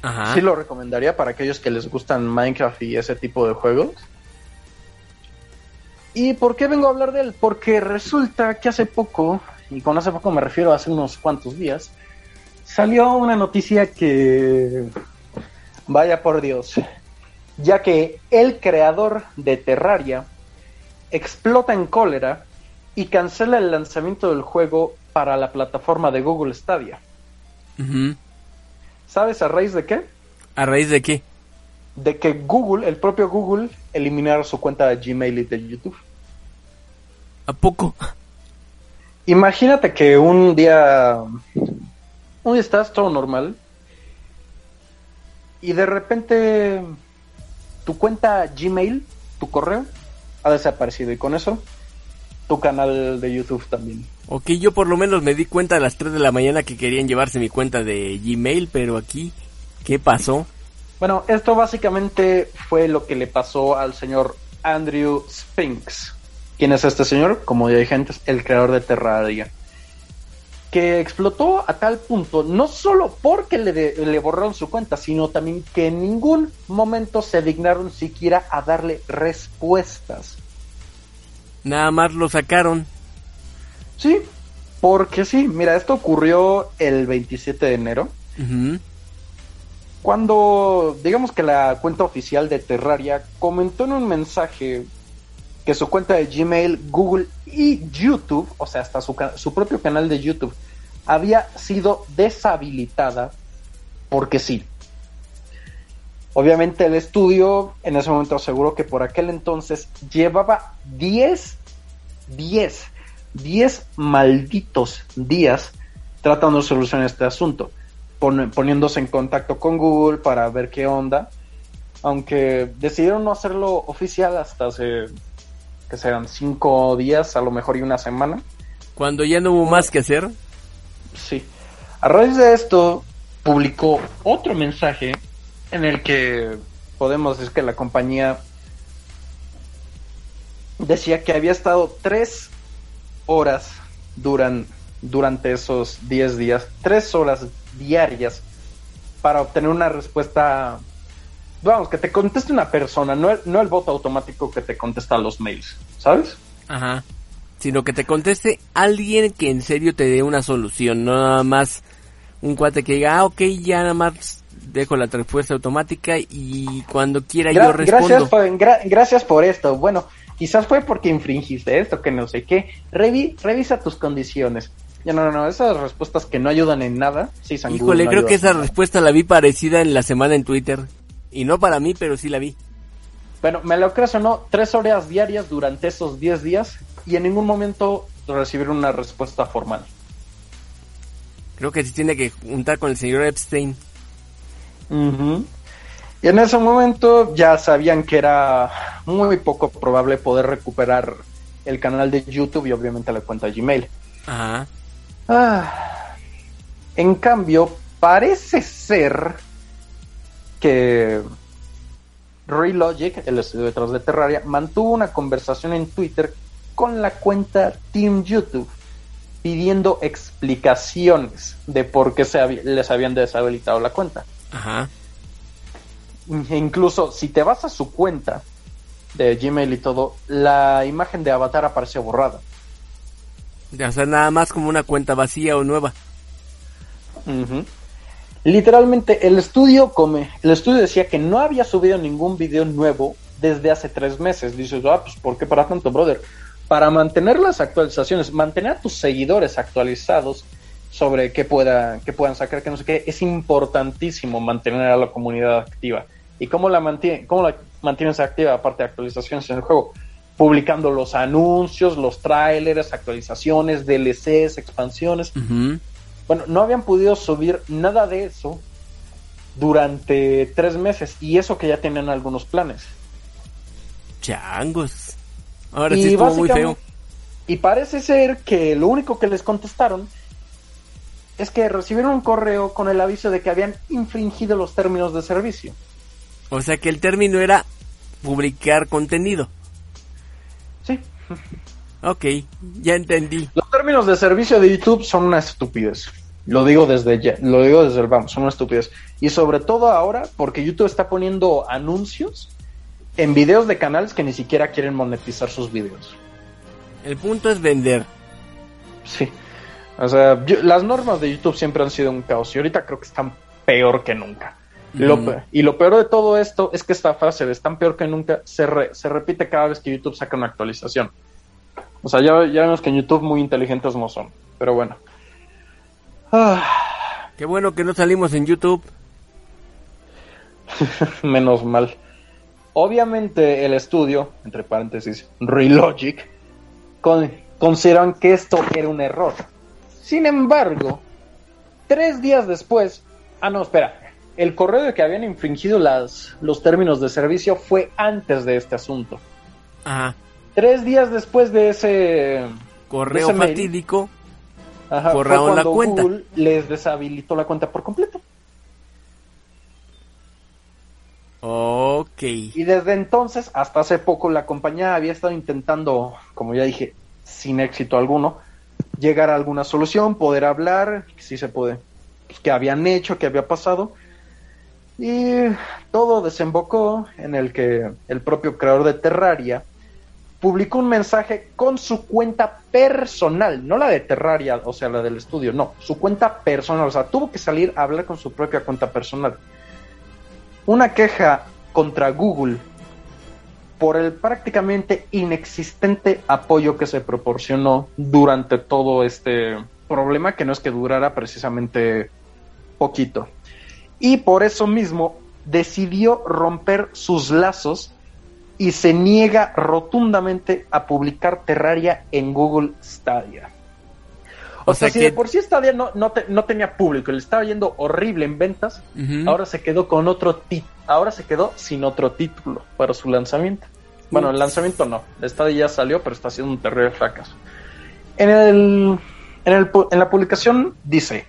Ajá. Sí lo recomendaría para aquellos que les gustan Minecraft y ese tipo de juegos. ¿Y por qué vengo a hablar de él? Porque resulta que hace poco, y con hace poco me refiero a hace unos cuantos días, salió una noticia que... Vaya por Dios. Ya que el creador de Terraria explota en cólera y cancela el lanzamiento del juego para la plataforma de Google Stadia. Ujú. ¿Sabes a raíz de qué? ¿A raíz de qué? de que Google, el propio Google, eliminara su cuenta de Gmail y de YouTube. ¿A poco? Imagínate que un día, un día estás todo normal y de repente tu cuenta Gmail, tu correo, ha desaparecido y con eso tu canal de YouTube también. Ok, yo por lo menos me di cuenta a las 3 de la mañana que querían llevarse mi cuenta de Gmail, pero aquí, ¿qué pasó? Bueno, esto básicamente fue lo que le pasó al señor Andrew Spinks. ¿Quién es este señor? Como ya dije antes, el creador de Terraria. Que explotó a tal punto, no solo porque le, de- le borraron su cuenta, sino también que en ningún momento se dignaron siquiera a darle respuestas. Nada más lo sacaron. Sí, porque sí, mira, esto ocurrió el 27 de enero. Cuando, digamos que la cuenta oficial de Terraria comentó en un mensaje que su cuenta de Gmail, Google y YouTube, o sea, hasta su, su propio canal de YouTube, había sido deshabilitada porque sí. Obviamente el estudio en ese momento aseguró que por aquel entonces llevaba 10, 10, 10 malditos días tratando de solucionar este asunto, pon- poniéndose en contacto con Google para ver qué onda, aunque decidieron no hacerlo oficial hasta hace, que serán 5 días, a lo mejor y una semana. Cuando ya no hubo más que hacer. Sí. A raíz de esto, publicó otro mensaje en el que podemos decir que la compañía decía que había estado tres horas duran, durante esos 10 días, tres horas diarias para obtener una respuesta, vamos, que te conteste una persona, no el, no el bot automático que te contesta los mails, ¿sabes? Ajá. Sino que te conteste alguien que en serio te dé una solución, no nada más un cuate que diga, ah, ok, ya nada más dejo la respuesta automática y cuando quiera Gra- yo respondo. Gracias por, gra- gracias por esto. Bueno, quizás fue porque infringiste esto, que no sé qué. Revi- revisa tus condiciones. Ya no, no, no, esas respuestas que no ayudan en nada. Sí, San Híjole, no creo que esa respuesta la vi parecida en la semana en Twitter. Y no para mí, pero sí la vi. Bueno, me lo creas o no, tres horas diarias durante esos 10 días y en ningún momento recibir una respuesta formal. Creo que sí tiene que juntar con el señor Epstein. Ujú. Y en ese momento ya sabían que era muy poco probable poder recuperar el canal de YouTube y obviamente la cuenta Gmail. Ajá. Ah, en cambio, parece ser que Relogic, el estudio detrás de Terraria, mantuvo una conversación en Twitter con la cuenta Team YouTube pidiendo explicaciones de por qué se les habían deshabilitado la cuenta. Ajá. Incluso si te vas a su cuenta de Gmail y todo, la imagen de Avatar aparece borrada. O sea, nada más como una cuenta vacía o nueva. Literalmente, el estudio come, el estudio decía que no había subido ningún video nuevo desde hace tres meses. Dices, ah, pues ¿por qué para tanto, brother? Para mantener las actualizaciones, mantener a tus seguidores actualizados sobre qué pueda, qué puedan sacar, que no sé qué, es importantísimo mantener a la comunidad activa. ¿Y cómo la, mantiene, cómo la mantienes activa aparte de actualizaciones en el juego? Publicando los anuncios, los trailers, actualizaciones, DLCs, expansiones. Bueno, no habían podido subir nada de eso durante tres meses y eso que ya tenían algunos planes. Changos. Ahora y sí estuvo muy feo. Y parece ser que lo único que les contestaron es que recibieron un correo con el aviso de que habían infringido los términos de servicio. O sea que el término era publicar contenido. Sí. Ok, ya entendí. Los términos de servicio de YouTube son una estupidez. Lo digo desde ya, lo digo desde el vamos, son una estupidez. Y sobre todo ahora, porque YouTube está poniendo anuncios en videos de canales que ni siquiera quieren monetizar sus videos. El punto es vender. Sí. O sea, yo- las normas de YouTube siempre han sido un caos y ahorita creo que están peor que nunca. Lo y lo peor de todo esto es que esta frase de están peor que nunca se, re- se repite cada vez que YouTube saca una actualización. O sea, ya, ya vemos que en YouTube muy inteligentes no son. Pero bueno. Ah, Qué bueno que no salimos en YouTube. menos mal. Obviamente el estudio, entre paréntesis, Relogic, con, consideran que esto era un error. Sin embargo, tres días después, ah no, espera, el correo de que habían infringido las, los términos de servicio fue antes de este asunto. Ajá. Tres días después de ese Correo Ese mail. fatídico. Fue la cuenta. Google les deshabilitó la cuenta por completo. Ok. Y desde entonces, hasta hace poco, la compañía había estado intentando, como ya dije, sin éxito alguno, llegar a alguna solución, poder hablar, si se puede, pues, qué habían hecho, qué había pasado. Y todo desembocó en el que el propio creador de Terraria publicó un mensaje con su cuenta personal, no la de Terraria, o sea, la del estudio, no, su cuenta personal, o sea, tuvo que salir a hablar con su propia cuenta personal. una queja contra Google por el prácticamente inexistente apoyo que se proporcionó durante todo este problema, que no es que durara precisamente poquito. Y por eso mismo decidió romper sus lazos y se niega rotundamente a publicar Terraria en Google Stadia. O, O sea, sea si de por sí Stadia no, no, te- no tenía público, le estaba yendo horrible en ventas, ahora se quedó con otro ti ahora se quedó sin otro título para su lanzamiento. Bueno, el lanzamiento no, Stadia ya salió, pero está siendo un terrible fracaso. En el, en el en la publicación dice,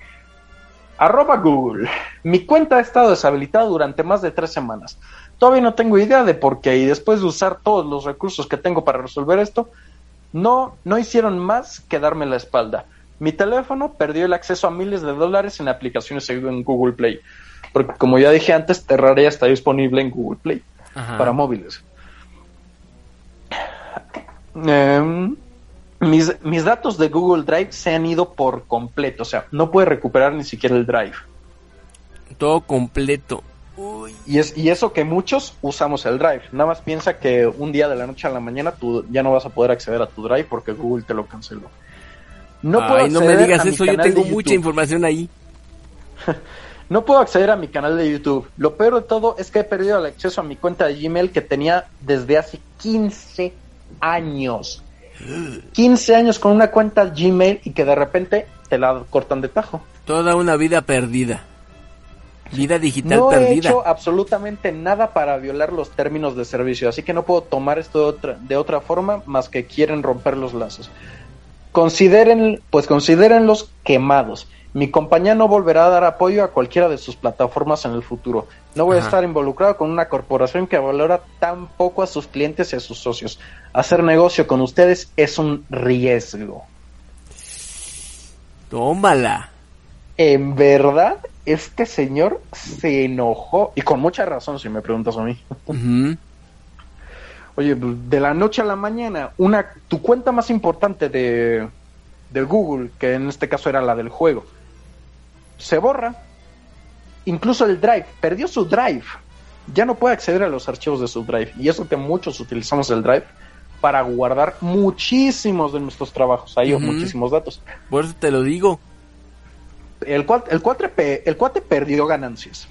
arroba Google, mi cuenta ha estado deshabilitada durante más de tres semanas. Todavía no tengo idea de por qué y después de usar todos los recursos que tengo para resolver esto, no, no hicieron más que darme la espalda. Mi teléfono perdió el acceso a miles de dólares en aplicaciones en Google Play. Porque como ya dije antes, Terraria está disponible en Google Play Ajá. para móviles. Em, mis, mis datos de Google Drive se han ido por completo. O sea, no puede recuperar ni siquiera el Drive. Todo completo. Uy. Y, es, y eso que muchos usamos el Drive. Nada más piensa que un día de la noche a la mañana tú ya no vas a poder acceder a tu Drive porque Google te lo canceló. No puedo Ay, no me acceder digas a eso, yo tengo mucha información ahí. No puedo acceder a mi canal de YouTube. Lo peor de todo es que he perdido el acceso a mi cuenta de Gmail que tenía desde hace 15 años. 15 años con una cuenta Gmail y que de repente te la cortan de tajo. Toda una vida perdida. Vida digital No he perdida. hecho absolutamente nada para violar los términos de servicio, así que no puedo tomar esto de otra, de otra forma más que quieren romper los lazos. Consideren, pues considérenlos quemados. Mi compañía no volverá a dar apoyo a cualquiera de sus plataformas en el futuro. No voy a estar involucrado con una corporación que valora tan poco a sus clientes y a sus socios. Hacer negocio con ustedes es un riesgo. Tómala. En verdad, este señor se enojó y con mucha razón, si me preguntas a mí. Ujú. Oye, pues, de la noche a la mañana, una tu cuenta más importante de, de Google, que en este caso era la del juego, se borra. Incluso el Drive, perdió su Drive. Ya no puede acceder a los archivos de su Drive. Y eso que muchos utilizamos el Drive para guardar muchísimos de nuestros trabajos, ahí Ujú. muchísimos datos. Por eso te lo digo. El, cuat- el, el cuate perdió ganancias,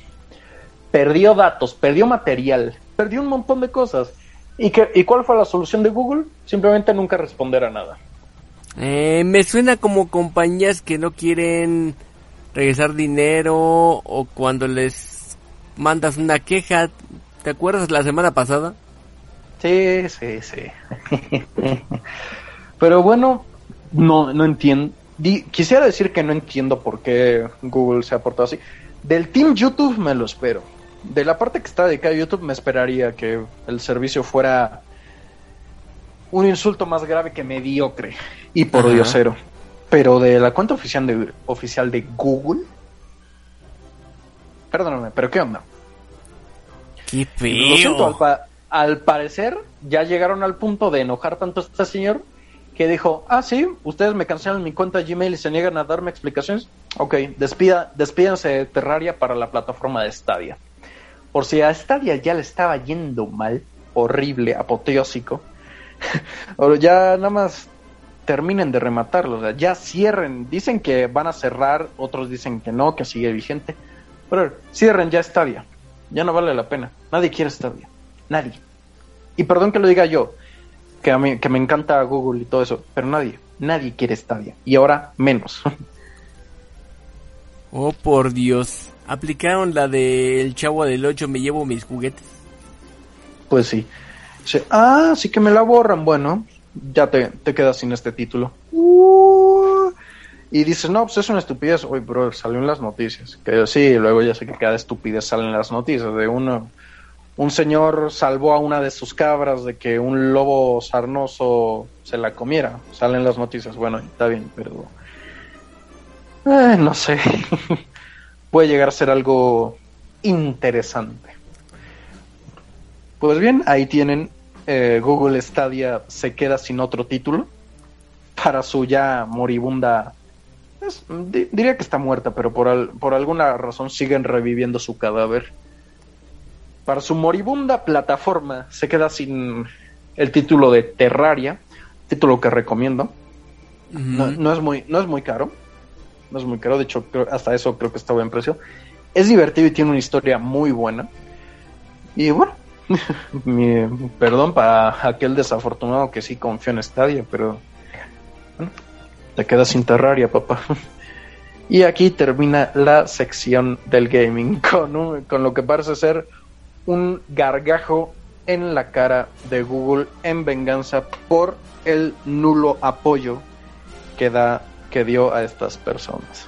perdió datos, perdió material, perdió un montón de cosas. ¿Y, qué, ¿Y cuál fue la solución de Google? Simplemente nunca responder a nada. Eh, me suena como compañías que no quieren regresar dinero o cuando les mandas una queja. ¿Te acuerdas la semana pasada? Sí, sí, sí. Pero bueno, no, no entiendo. Quisiera decir que no entiendo por qué Google se ha portado así. Del Team YouTube me lo espero. De la parte que está dedicada a YouTube me esperaría que el servicio fuera un insulto más grave que mediocre y por diosero. Pero de la cuenta oficial de, oficial de Google... Perdóname, pero ¿qué onda? ¡Qué Lo siento, al, feo! pa- al parecer ya llegaron al punto de enojar tanto a este señor que dijo, ah, sí, ustedes me cancelan mi cuenta Gmail y se niegan a darme explicaciones. Ok, despida, despídanse de Terraria para la plataforma de Stadia. Por si a Stadia ya le estaba yendo mal, horrible, apoteósico, ya nada más terminen de rematarlo, o sea, ya cierren. Dicen que van a cerrar, otros dicen que no, que sigue vigente. Pero cierren ya Stadia. Ya no vale la pena. Nadie quiere Stadia. Nadie. Y perdón que lo diga yo, que, a mí, que me encanta Google y todo eso, pero nadie, nadie quiere Stadia. Y ahora menos. Oh, por Dios. Aplicaron la del chavo del 8, me llevo mis juguetes. pues sí. Ah, sí que me la borran. Bueno, ya te, te quedas sin este título. Uh, y dices, no, pues es una estupidez. Oye, bro, salió en las noticias. Que sí, luego ya sé que cada estupidez sale en las noticias. De uno, un señor salvó a una de sus cabras de que un lobo sarnoso se la comiera. Salen las noticias. Bueno, está bien, pero. eh, no sé. Puede llegar a ser algo interesante. Pues bien, ahí tienen. Eh, Google Stadia se queda sin otro título para su ya moribunda. es- di- diría que está muerta, pero por, al- por alguna razón siguen reviviendo su cadáver. para su moribunda plataforma se queda sin el título de Terraria, título que recomiendo. No, no es muy, no es muy caro. No es muy caro, de hecho, hasta eso creo que está buen precio. Es divertido y tiene una historia muy buena. Y bueno, perdón para aquel desafortunado que sí confió en Stadia, pero te quedas sin Terraria, papá. Y aquí termina la sección del gaming con, un- con lo que parece ser un gargajo en la cara de Google en venganza por el nulo apoyo que da que dio a estas personas.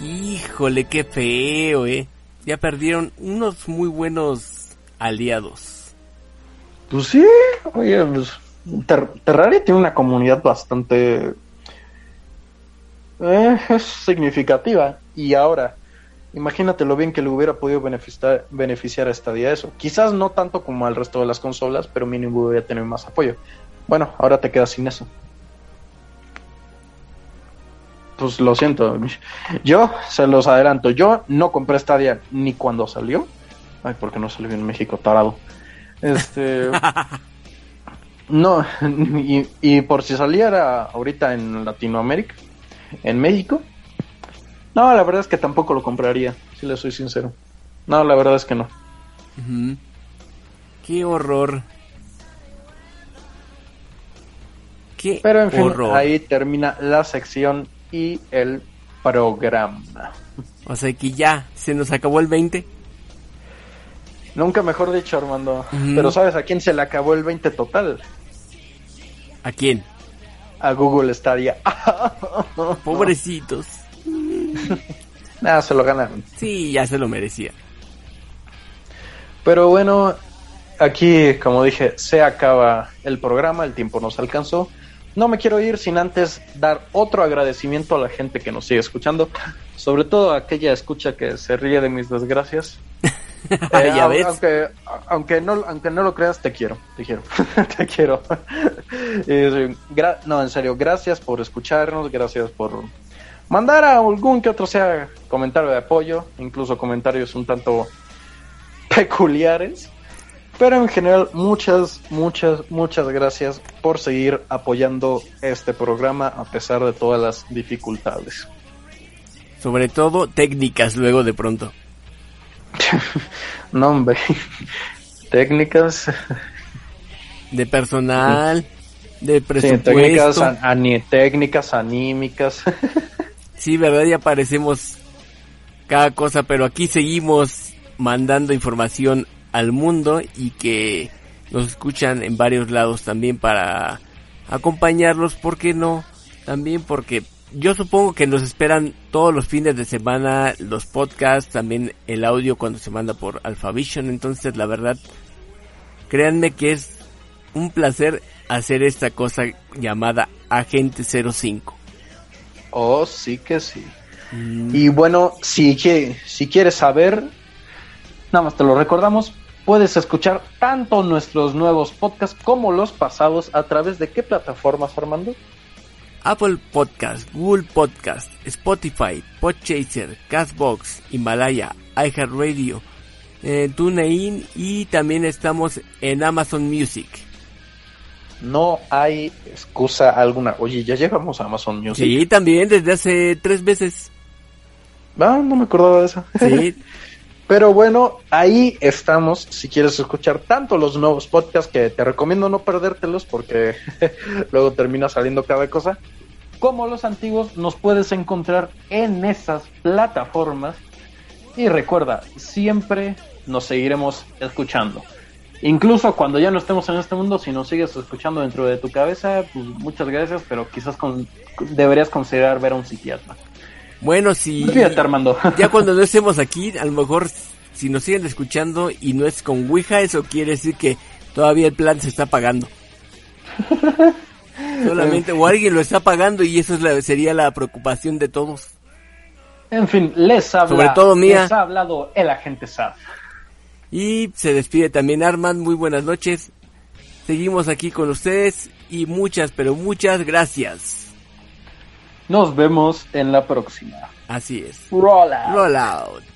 Híjole, qué feo, eh. Ya perdieron unos muy buenos aliados. Pues sí, oye, pues, Ter- Terraria tiene una comunidad bastante eh, significativa. Y ahora, imagínate lo bien que le hubiera podido beneficiar, a Stadia eso. Quizás no tanto como al resto de las consolas, pero mínimo hubiera tenido más apoyo. Bueno, ahora te quedas sin eso. Pues lo siento. Yo se los adelanto. Yo no compré Stadia ni cuando salió. Ay, porque no salió en México, tarado. Este. no, y, y por si saliera ahorita en Latinoamérica, en México. No, la verdad es que tampoco lo compraría, si le soy sincero. No, la verdad es que no. Ujú. Qué horror. Qué Pero en fin, horror. ahí termina la sección y el programa. O sea que ya se nos acabó el 20. Nunca mejor dicho, Armando. Pero ¿sabes a quién se le acabó el 20 total? ¿A quién? A Google Stadia. Pobrecitos. Nada, se lo ganaron. Sí, ya se lo merecía. Pero bueno, aquí, como dije, se acaba el programa, el tiempo nos alcanzó. No me quiero ir sin antes dar otro agradecimiento a la gente que nos sigue escuchando, sobre todo a aquella escucha que se ríe de mis desgracias. Eh, ya ves. Aunque, aunque, no, aunque no lo creas, te quiero, te quiero, te quiero. Eh, no, en serio, gracias por escucharnos, gracias por mandar a algún que otro sea comentario de apoyo, incluso comentarios un tanto peculiares. Pero en general, muchas, muchas, muchas gracias por seguir apoyando este programa a pesar de todas las dificultades. Sobre todo técnicas luego de pronto. No, hombre. Técnicas, De personal, de sí, presupuesto. técnicas, an- ani- técnicas anímicas. Sí, verdad, ya parecemos cada cosa, pero aquí seguimos mandando información al mundo y que nos escuchan en varios lados también para acompañarlos, ¿por qué no? También porque yo supongo que nos esperan todos los fines de semana los podcasts, también el audio cuando se manda por Alphavision, entonces la verdad, créanme que es un placer hacer esta cosa llamada Agente 05. oh, sí que sí. Y bueno, si, qui- si quieres saber, nada más te lo recordamos, puedes escuchar tanto nuestros nuevos podcasts como los pasados a través de qué plataformas, Armando? Apple Podcast, Google Podcast, Spotify, Podchaser, Castbox, Himalaya, iHeartRadio, eh, TuneIn y también estamos en Amazon Music. No hay excusa alguna. Oye, ya llegamos a Amazon Music. Sí, también desde hace tres veces. Ah, no me acordaba de eso. Sí, Pero bueno, ahí estamos. Si quieres escuchar tanto los nuevos podcasts, que te recomiendo no perdértelos porque luego termina saliendo cada cosa, como los antiguos, nos puedes encontrar en esas plataformas. Y recuerda, siempre nos seguiremos escuchando. Incluso cuando ya no estemos en este mundo, si nos sigues escuchando dentro de tu cabeza, pues muchas gracias, pero quizás con- deberías considerar ver a un psiquiatra. Bueno, si Fíjate, Armando. ya cuando no estemos aquí, a lo mejor si nos siguen escuchando y no es con Ouija, eso quiere decir que todavía el plan se está pagando. Solamente, o alguien lo está pagando y eso es la- sería la preocupación de todos. En fin, les habla. Sobre todo mía. Les ha hablado el agente SAF. Y se despide también Arman, muy buenas noches. Seguimos aquí con ustedes y muchas, pero muchas gracias. Nos vemos en la próxima. Así es. Roll out. Roll out.